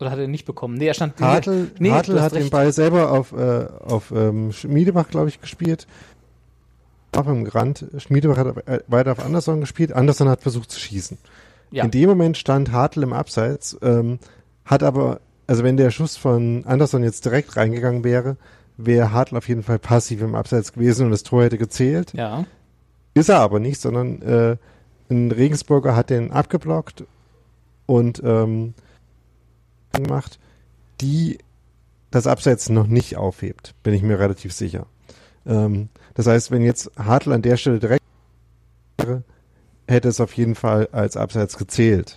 Speaker 1: Oder hat er nicht bekommen? Nee, er stand
Speaker 3: Hartl,
Speaker 1: nee,
Speaker 3: Hartl hat den
Speaker 1: recht.
Speaker 3: Ball selber auf, äh, auf ähm, Schmiedebach, glaube ich, gespielt. Auf dem Rand. Schmiedebach hat äh, weiter auf Anderson gespielt. Anderson hat versucht zu schießen.
Speaker 1: Ja.
Speaker 3: In dem Moment stand Hartl im Abseits, ähm, hat aber, also wenn der Schuss von Anderson jetzt direkt reingegangen wäre, wäre Hartl auf jeden Fall passiv im Abseits gewesen und das Tor hätte gezählt.
Speaker 1: Ja.
Speaker 3: Ist er aber nicht, sondern äh, ein Regensburger hat den abgeblockt und ähm, gemacht, die das Abseits noch nicht aufhebt, bin ich mir relativ sicher. Ähm, das heißt, wenn jetzt Hartl an der Stelle direkt wäre, hätte es auf jeden Fall als Abseits gezählt.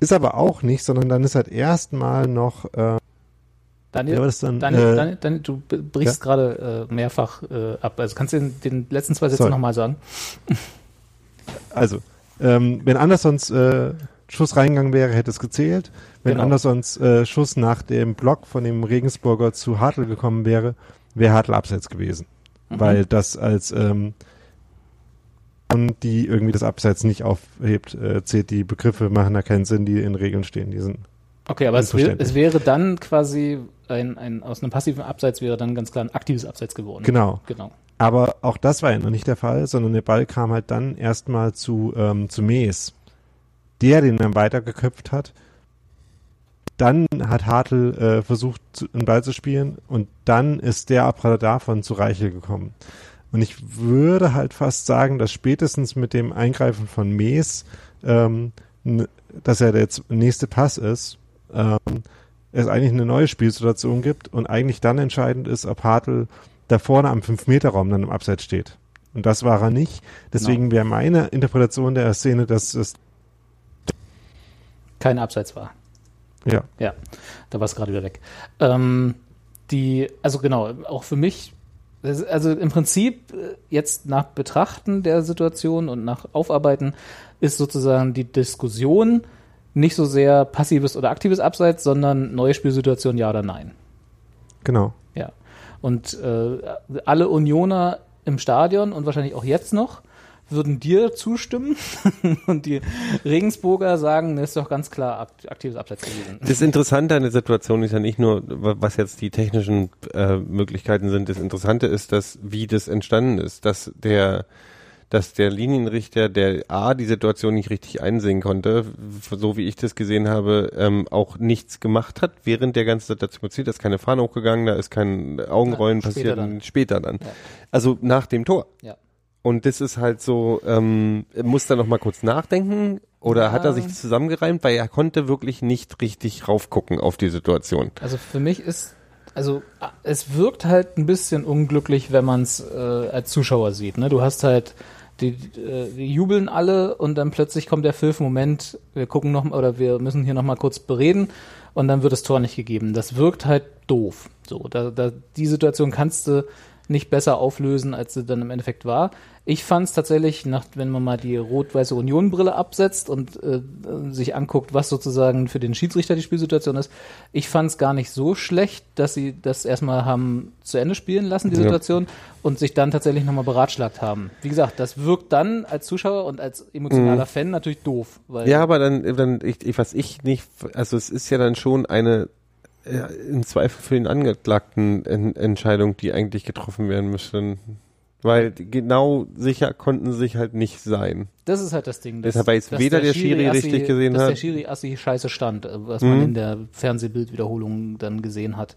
Speaker 3: Ist aber auch nicht, sondern dann ist halt erstmal noch äh,
Speaker 1: Daniel,
Speaker 3: Ja, dann,
Speaker 1: Daniel,
Speaker 3: äh,
Speaker 1: Daniel, Daniel, du brichst gerade äh, mehrfach äh, ab. Also kannst du den, den letzten zwei Sätze nochmal sagen?
Speaker 3: Also, ähm, wenn Andersons äh, Schuss reingegangen wäre, hätte es gezählt. Wenn
Speaker 1: Genau.
Speaker 3: Andersons äh, Schuss nach dem Block von dem Regensburger zu Hartl gekommen wäre, wäre Hartl abseits gewesen.
Speaker 1: Mhm.
Speaker 3: Weil das als ähm, und die irgendwie das Abseits nicht aufhebt, äh, zählt die Begriffe, machen da keinen Sinn, die in Regeln stehen. Die sind,
Speaker 1: Okay, aber es, wär, es wäre dann quasi ein, ein aus einem passiven Abseits wäre dann ganz klar ein aktives Abseits geworden.
Speaker 3: genau.
Speaker 1: Genau.
Speaker 3: Aber auch das war ja noch nicht der Fall, sondern der Ball kam halt dann erstmal zu, ähm, zu Mees. Der den dann weitergeköpft hat. Dann hat Hartl äh, versucht, einen Ball zu spielen und dann ist der Abpraller davon zu Reichel gekommen. Und ich würde halt fast sagen, dass spätestens mit dem Eingreifen von Mees, ähm, dass er der jetzt nächste Pass ist, ähm, es eigentlich eine neue Spielsituation gibt und eigentlich dann entscheidend ist, ob Hartl da vorne am 5-Meter-Raum dann im Abseits steht. Und das war er nicht. Deswegen wäre meine Interpretation der Szene, dass es,
Speaker 1: Kein Abseits war.
Speaker 3: Ja,
Speaker 1: Ja, da war es gerade wieder weg. Ähm, die, also genau, auch für mich, also im Prinzip äh, jetzt nach Betrachten der Situation und nach Aufarbeiten ist sozusagen die Diskussion nicht so sehr passives oder aktives Abseits, sondern neue Spielsituation ja oder nein.
Speaker 3: genau.
Speaker 1: Ja. Und äh, alle Unioner im Stadion und wahrscheinlich auch jetzt noch würden dir zustimmen und die Regensburger sagen, das ist doch ganz klar akt- aktives Abseits gewesen.
Speaker 2: Das Interessante an der Situation ist ja nicht nur, wa- was jetzt die technischen äh, Möglichkeiten sind. Das Interessante ist, dass wie das entstanden ist, dass der dass der Linienrichter, der A, die Situation nicht richtig einsehen konnte, so wie ich das gesehen habe, ähm, auch nichts gemacht hat, während der ganzen Situation passiert. Da ist keine Fahne hochgegangen, da ist kein Augenrollen
Speaker 1: Ja, später
Speaker 2: passiert,
Speaker 1: dann.
Speaker 2: später dann.
Speaker 1: Ja.
Speaker 2: Also nach dem Tor.
Speaker 1: Ja.
Speaker 2: Und das ist halt so, ähm, muss er noch mal kurz nachdenken oder
Speaker 1: Ja.
Speaker 2: hat er sich zusammengereimt, weil er konnte wirklich nicht richtig raufgucken auf die Situation.
Speaker 1: Also für mich ist, also ah, es wirkt halt ein bisschen unglücklich, wenn man es äh, als Zuschauer sieht. Ne? Du hast halt, die, äh, die jubeln alle und dann plötzlich kommt der Pfiff, Moment, wir gucken noch mal, oder wir müssen hier noch mal kurz bereden und dann wird das Tor nicht gegeben. Das wirkt halt doof. So, da, da, die Situation kannst du nicht besser auflösen, als sie dann im Endeffekt war. Ich fand es tatsächlich, nach, wenn man mal die rot-weiße Union-Brille absetzt und äh, sich anguckt, was sozusagen für den Schiedsrichter die Spielsituation ist, ich fand es gar nicht so schlecht, dass sie das erstmal haben zu Ende spielen lassen, die
Speaker 2: Ja.
Speaker 1: Situation, und sich dann tatsächlich nochmal beratschlagt haben. Wie gesagt, das wirkt dann als Zuschauer und als emotionaler Fan natürlich doof. Weil
Speaker 2: Ja, aber dann, dann ich, ich, was ich nicht, also es ist ja dann schon eine ja, im Zweifel für den Angeklagten en Entscheidung, die eigentlich getroffen werden müsste. Weil genau sicher konnten sie sich halt nicht sein.
Speaker 1: Das ist halt das Ding.
Speaker 2: Deshalb, weil jetzt weder der Schiri
Speaker 1: Assi-
Speaker 2: richtig gesehen
Speaker 1: dass
Speaker 2: hat-
Speaker 1: der Schiri Assi scheiße stand, äh, was man
Speaker 2: Mhm.
Speaker 1: in der Fernsehbildwiederholung dann gesehen hat.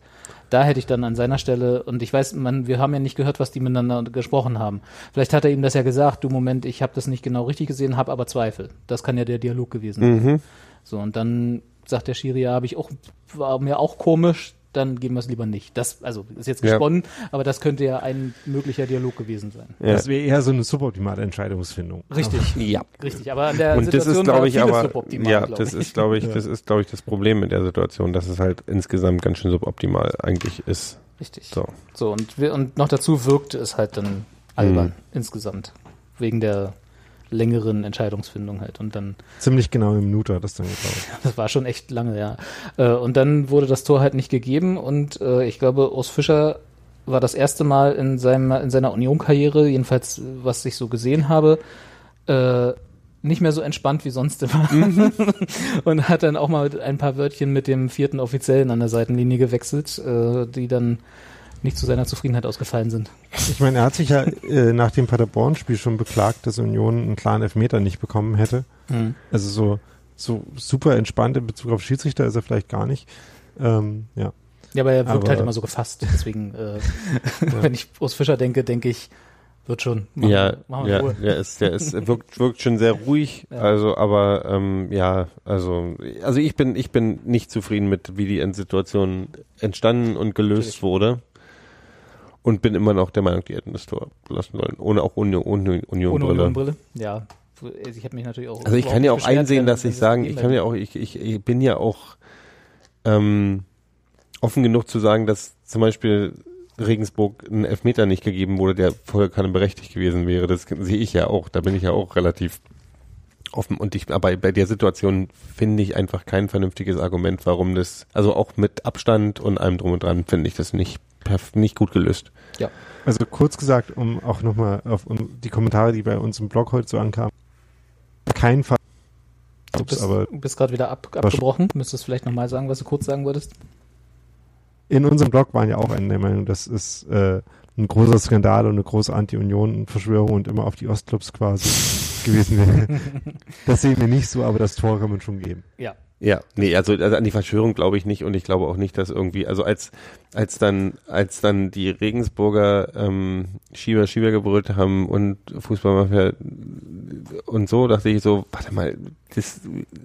Speaker 1: Da hätte ich dann an seiner Stelle, und ich weiß, man, wir haben ja nicht gehört, was die miteinander gesprochen haben. Vielleicht hat er ihm das ja gesagt, du Moment, ich habe das nicht genau richtig gesehen, habe aber Zweifel. Das kann ja der Dialog gewesen sein.
Speaker 2: Mhm.
Speaker 1: So, und dann sagt der Schiri, ja, habe ich auch, war mir auch komisch, dann geben wir es lieber nicht. Das, also, ist jetzt
Speaker 2: Ja.
Speaker 1: gesponnen, aber das könnte ja ein möglicher Dialog gewesen sein.
Speaker 2: Ja.
Speaker 3: Das wäre eher so eine suboptimale Entscheidungsfindung.
Speaker 1: Richtig.
Speaker 2: Ja.
Speaker 1: Richtig, aber an der
Speaker 2: Und das
Speaker 1: Situation
Speaker 2: ist, glaube ich, aber, ja,
Speaker 1: glaub
Speaker 2: das
Speaker 1: ich.
Speaker 2: ist, glaube ich, das ist, glaube ich, das Problem mit der Situation, dass es halt insgesamt ganz schön suboptimal eigentlich ist.
Speaker 1: Richtig.
Speaker 2: So.
Speaker 1: So, und, wir, und noch dazu wirkte es halt dann albern
Speaker 2: Mhm.
Speaker 1: insgesamt. Wegen der längeren Entscheidungsfindung halt. Und dann,
Speaker 3: Ziemlich genau eine Minute hat das dann gedauert.
Speaker 1: das war schon echt lange, ja. Äh, und dann wurde das Tor halt nicht gegeben und äh, ich glaube, Urs Fischer war das erste Mal in, seinem, in seiner Union-Karriere, jedenfalls was ich so gesehen habe, äh, nicht mehr so entspannt wie sonst immer. und hat dann auch mal ein paar Wörtchen mit dem vierten Offiziellen an der Seitenlinie gewechselt, die dann nicht zu seiner Zufriedenheit ausgefallen sind.
Speaker 3: Ich meine, er hat sich ja äh, nach dem Paderborn-Spiel schon beklagt, dass Union einen klaren Elfmeter nicht bekommen hätte. Also so, so super entspannt in Bezug auf Schiedsrichter ist er vielleicht gar nicht. Ähm, ja.
Speaker 1: Ja, aber er wirkt
Speaker 3: Aber-
Speaker 1: halt immer so gefasst. Deswegen, äh, wenn ich Urs Fischer denke, denke ich, wird schon. Machen
Speaker 2: ja,
Speaker 1: wir
Speaker 2: ja,
Speaker 1: Ruhe.
Speaker 2: der ist, der ist, wirkt, wirkt schon sehr ruhig.
Speaker 1: Ja.
Speaker 2: Also, aber ähm, ja, also, also ich bin, ich bin nicht zufrieden mit, wie die Endsituation entstanden und gelöst
Speaker 1: Natürlich.
Speaker 2: wurde. Und bin immer noch der Meinung, die hätten das Tor lassen sollen, ohne auch Union, ohne Union
Speaker 1: Ohne
Speaker 2: Brille.
Speaker 1: Unionbrille. Ja. Ich habe mich natürlich auch.
Speaker 2: Also ich kann ja auch einsehen, dass ich sagen, ich kann ja auch, ich, ich, ich bin ja auch ähm, offen genug zu sagen, dass zum Beispiel Regensburg ein Elfmeter nicht gegeben wurde, der vorher keine berechtigt gewesen wäre. Das sehe ich ja auch. Da bin ich ja auch relativ offen. Und ich, aber bei der Situation finde ich einfach kein vernünftiges Argument, warum das, also auch mit Abstand und allem drum und dran, finde ich das nicht, nicht gut gelöst.
Speaker 3: Also kurz gesagt, um auch nochmal auf um die Kommentare, die bei uns im Blog heute so ankamen. Kein Fall.
Speaker 1: Du bist,
Speaker 3: aber
Speaker 1: bist gerade wieder ab, abgebrochen. Müsstest du vielleicht nochmal sagen, was du kurz sagen wolltest?
Speaker 3: in unserem Blog waren ja auch eine der Meinung, das ist äh, ein großer Skandal und eine große Anti-Union-Verschwörung und immer auf die Ostclubs quasi gewesen wäre. Das sehen wir nicht so, aber das Tor kann man schon geben.
Speaker 1: Ja.
Speaker 2: Ja, nee, also, also an die Verschwörung glaube ich nicht und ich glaube auch nicht, dass irgendwie, also als als dann als dann die Regensburger ähm, Schieber Schieber gebrüllt haben und Fußballmafia und so, dachte ich so, warte mal, das,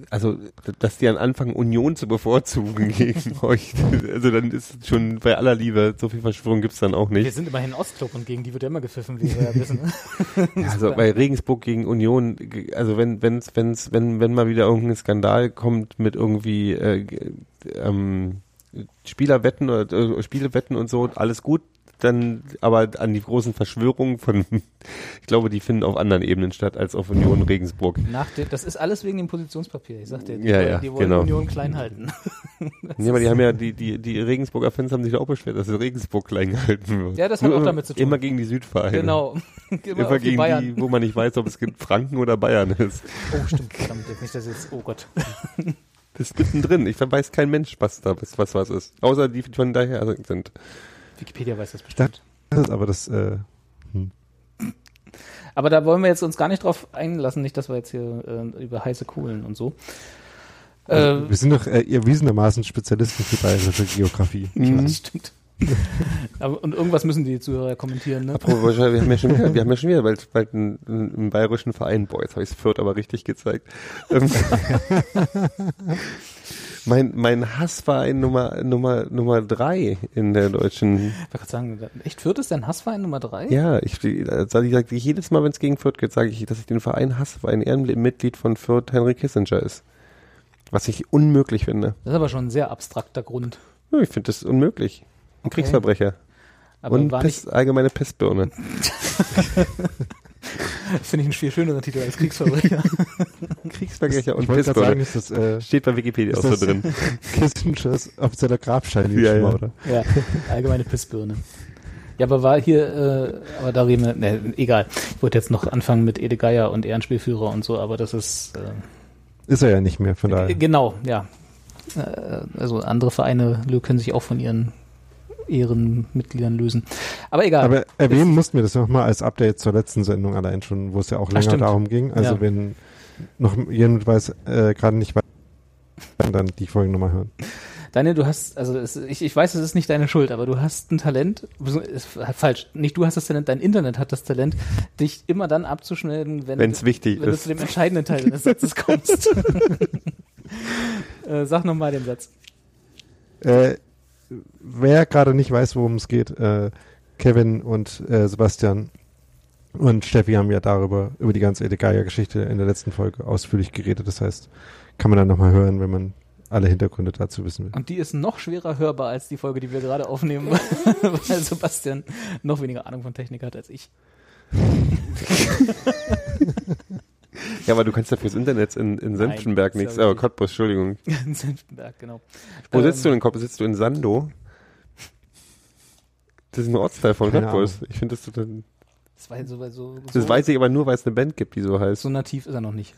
Speaker 2: also dass die an Anfangen Union zu bevorzugen gegen euch, also dann ist schon bei aller Liebe, so viel Verschwörung gibt's dann auch
Speaker 1: Wir
Speaker 2: nicht.
Speaker 1: sind immerhin Ostclub und gegen die wird ja immer gepfiffen, wie wir ja wissen.
Speaker 2: Also bei Regensburg gegen Union, also wenn wenn's wenn's wenn wenn mal wieder irgendein Skandal kommt mit irgendwie äh, g- ähm, Spielerwetten oder äh, Spielewetten und so, alles gut. Dann aber an die großen Verschwörungen von, ich glaube, die finden auf anderen Ebenen statt als auf Union Regensburg.
Speaker 1: Nach dem, das ist alles wegen dem Positionspapier. Ich sagte, die,
Speaker 2: Ja, ja,
Speaker 1: die wollen
Speaker 2: genau.
Speaker 1: Union klein halten.
Speaker 2: Nee, aber die haben ja, die, die, die Regensburger Fans haben sich auch beschwert, dass Regensburg klein gehalten wird.
Speaker 1: Ja, das hat
Speaker 2: Nur
Speaker 1: auch
Speaker 2: immer-
Speaker 1: damit zu tun.
Speaker 2: Immer gegen die Südvereine.
Speaker 1: genau. Immer,
Speaker 2: Immer
Speaker 1: die
Speaker 2: gegen
Speaker 1: Bayern.
Speaker 2: die, wo man nicht weiß, ob es Franken oder Bayern ist.
Speaker 1: Oh, stimmt. Verdammt, nicht, dass jetzt, oh Gott.
Speaker 2: Ist mittendrin. Ich weiß kein Mensch, was da was, was, was ist. Außer die, die von daher sind.
Speaker 1: Wikipedia weiß das bestimmt.
Speaker 3: Das ist aber das, äh,
Speaker 1: Aber da wollen wir jetzt uns gar nicht drauf einlassen, nicht, dass wir jetzt hier äh, über heiße Kohlen und so.
Speaker 3: Also, wir sind doch äh, erwiesenermaßen Spezialisten für bayerische Geografie.
Speaker 1: Mhm. Das stimmt. Und irgendwas müssen die Zuhörer kommentieren, ne?
Speaker 2: Apropos, wir haben ja schon wieder, wir haben ja schon wieder bald, bald einen, einen bayerischen Verein. Boah, jetzt habe ich es Fürth aber richtig gezeigt. Ähm, mein, mein Hassverein Nummer, Nummer, Nummer drei in der deutschen.
Speaker 1: Ich wollte sagen, echt Fürth ist dein Hassverein Nummer drei?
Speaker 2: Ja, ich, also ich sage jedes Mal, wenn es gegen Fürth geht, sage ich, dass ich den Verein hasse, weil ein Ehrenmitglied von Fürth Henry Kissinger ist. Was ich unmöglich finde.
Speaker 1: Das ist aber schon ein sehr abstrakter Grund.
Speaker 2: Ja, ich finde das unmöglich. Ein okay. Kriegsverbrecher. Aber und Pest, allgemeine Pestbirne.
Speaker 1: Finde ich einen viel schöneren Titel als Kriegsverbrecher.
Speaker 2: Kriegsverbrecher und Pestbirne. Sagen, ist das, äh, Steht bei Wikipedia auch so drin.
Speaker 3: Kissingers offizieller Grabstein.
Speaker 1: Ja, ja. Oder? ja, allgemeine Pestbirne. Ja, aber war hier, äh, aber da reden wir, ne, egal. Ich wollte jetzt noch anfangen mit Ede Geier und Ehrenspielführer und so, aber das ist... Äh,
Speaker 3: ist er ja nicht mehr, von daher.
Speaker 1: Genau, ja. Äh, also andere Vereine können sich auch von ihren Ehrenmitgliedern lösen. Aber egal.
Speaker 3: Aber erwähnen mussten wir das nochmal als Update zur letzten Sendung allein schon, wo es ja auch länger darum ging. Also ja. wenn noch jemand weiß, äh, gerade nicht weiß, dann die Folgen nochmal hören.
Speaker 1: Daniel, du hast, also es, ich, ich weiß, es ist nicht deine Schuld, aber du hast ein Talent, ist falsch, nicht du hast das Talent, dein Internet hat das Talent, dich immer dann abzuschneiden, wenn,
Speaker 2: Wenn's wichtig
Speaker 1: wenn
Speaker 2: ist.
Speaker 1: du zu dem entscheidenden Teil des Satzes kommst. äh, sag nochmal den Satz.
Speaker 3: Äh, wer gerade nicht weiß, worum es geht, äh, Kevin und äh, Sebastian und Steffi haben ja darüber, über die ganze Edegaya-Geschichte in der letzten Folge ausführlich geredet. Das heißt, kann man dann nochmal hören, wenn man alle Hintergründe dazu wissen will.
Speaker 1: Und die ist noch schwerer hörbar als die Folge, die wir gerade aufnehmen, weil Sebastian noch weniger Ahnung von Technik hat als ich.
Speaker 2: Ja, aber du kannst ja fürs Internet in, in Senftenberg nichts. Aber oh, Cottbus, Entschuldigung. in Senftenberg, genau. Wo ähm, sitzt du in Cottbus? Sitzt du in Sando? Das ist ein Ortsteil von Cottbus. Ich finde das total... Das, war so, so, so, das weiß ich aber nur, weil es eine Band gibt, die so heißt.
Speaker 1: So nativ ist er noch nicht.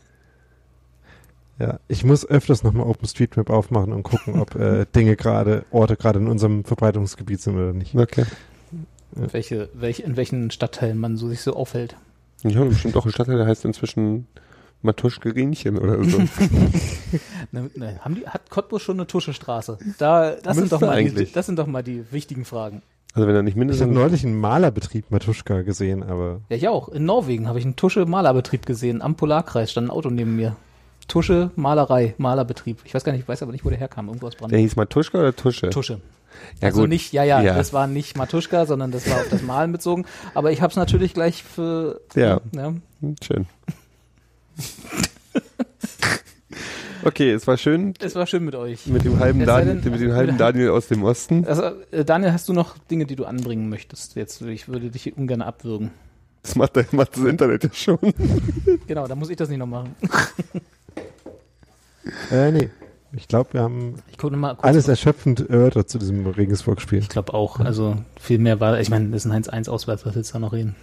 Speaker 3: Ja, ich muss öfters nochmal OpenStreetMap aufmachen und gucken, ob äh, Dinge gerade, Orte gerade in unserem Verbreitungsgebiet sind oder nicht.
Speaker 2: Okay.
Speaker 1: Ja. Welche, welche, in welchen Stadtteilen man so sich so aufhält.
Speaker 2: Ich habe bestimmt auch einen Stadtteil, der heißt inzwischen Matuschke Rienchen oder so.
Speaker 1: ne, ne, haben die, hat Cottbus schon eine Tuschestraße? Da, das, sind doch mal die, das sind doch mal die wichtigen Fragen.
Speaker 2: Also wenn er nicht mindestens...
Speaker 3: Ich habe neulich einen Malerbetrieb Matuschka gesehen, aber...
Speaker 1: Ja, ich auch. In Norwegen habe ich einen Tusche-Malerbetrieb gesehen. Am Polarkreis stand ein Auto neben mir. Tusche, Malerei, Malerbetrieb. Ich weiß gar nicht, ich weiß aber nicht, wo der herkam. Irgendwo aus
Speaker 2: Brandenburg. Der hieß Matuschka oder Tusche?
Speaker 1: Tusche. Ja, also gut. nicht, ja, ja, ja, das war nicht Matuschka, sondern das war auf das Malen bezogen. Aber ich habe es natürlich gleich für.
Speaker 2: Ja. ja. Schön. Okay, es war schön.
Speaker 1: Es war schön mit euch.
Speaker 2: Mit dem halben, Daniel, denn, mit dem halben Daniel aus dem Osten.
Speaker 1: Also, äh, Daniel, hast du noch Dinge, die du anbringen möchtest? Jetzt, ich würde dich ungern abwürgen.
Speaker 2: Das macht, das macht das Internet ja schon.
Speaker 1: genau, da muss ich das nicht noch machen.
Speaker 3: äh, nee. Ich glaube, wir haben alles erschöpfend erörtert zu diesem Regensburg-Spiel.
Speaker 1: Ich glaube auch. Also viel mehr war, ich meine, das ist ein 1-1 auswärts, was willst du da noch reden?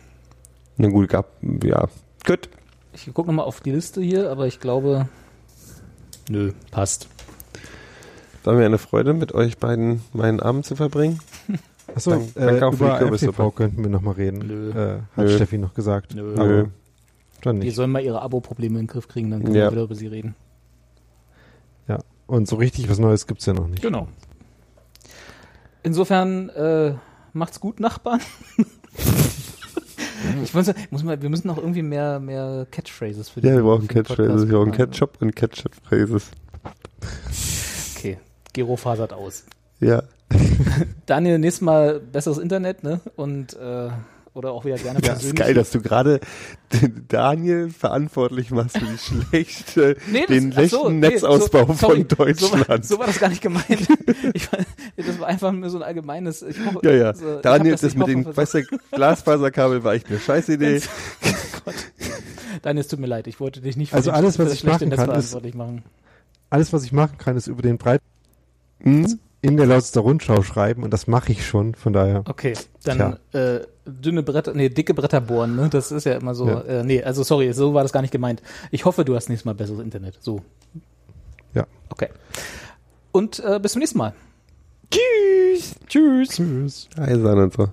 Speaker 2: Na gut, gab, ja. Gut.
Speaker 1: Ich gucke nochmal auf die Liste hier, aber ich glaube, nö, passt.
Speaker 2: War mir eine Freude, mit euch beiden meinen Abend zu verbringen.
Speaker 3: Achso, Dank, äh, danke über FTV könnten wir nochmal reden. Nö. Äh, hat Nö. Steffi noch gesagt.
Speaker 1: Nö. Nö. Dann nicht. Die sollen mal ihre Abo-Probleme in den Griff kriegen, dann können ja. wir wieder über sie reden.
Speaker 3: Und so richtig was Neues gibt es ja noch nicht.
Speaker 1: Genau. Insofern äh, macht's gut, Nachbarn. ich muss, muss mal, wir müssen noch irgendwie mehr, mehr Catchphrases
Speaker 2: für die Ja, wir brauchen Catchphrases. Wir brauchen Ketchup und Catchphrases.
Speaker 1: Okay, Gero fasert aus.
Speaker 2: Ja.
Speaker 1: Daniel, nächstes Mal besseres Internet, ne? Und äh, oder auch wieder gerne
Speaker 2: persönlich. Ja, ist geil, dass du gerade Daniel verantwortlich machst für die schlechte, nee, das, den schlechten so, Netzausbau nee, so, sorry, von Deutschland.
Speaker 1: So, so, war das gar nicht gemeint. Ich, das war einfach nur so ein allgemeines. Ich
Speaker 2: hoffe, ja, ja. Also, Daniel, das, das mit dem weißt du, Glasfaserkabel war echt eine scheiß Idee.
Speaker 1: Gott. Daniel, es tut mir leid, ich wollte dich nicht
Speaker 3: für also alles, was ich machen kann, ist,
Speaker 1: machen.
Speaker 3: Alles, was ich machen kann, ist über den Breit. Hm? in der Lausitzer Rundschau schreiben und das mache ich schon, von daher.
Speaker 1: Okay, dann äh, dünne Bretter, nee, dicke Bretter bohren, ne? Das ist ja immer so. Ja. Äh, nee, also sorry, so war das gar nicht gemeint. Ich hoffe, du hast nächstes Mal besseres Internet. So.
Speaker 3: Ja.
Speaker 1: Okay. Und äh, bis zum nächsten Mal.
Speaker 2: Tschüss. Tschüss. Tschüss. Eisern und so.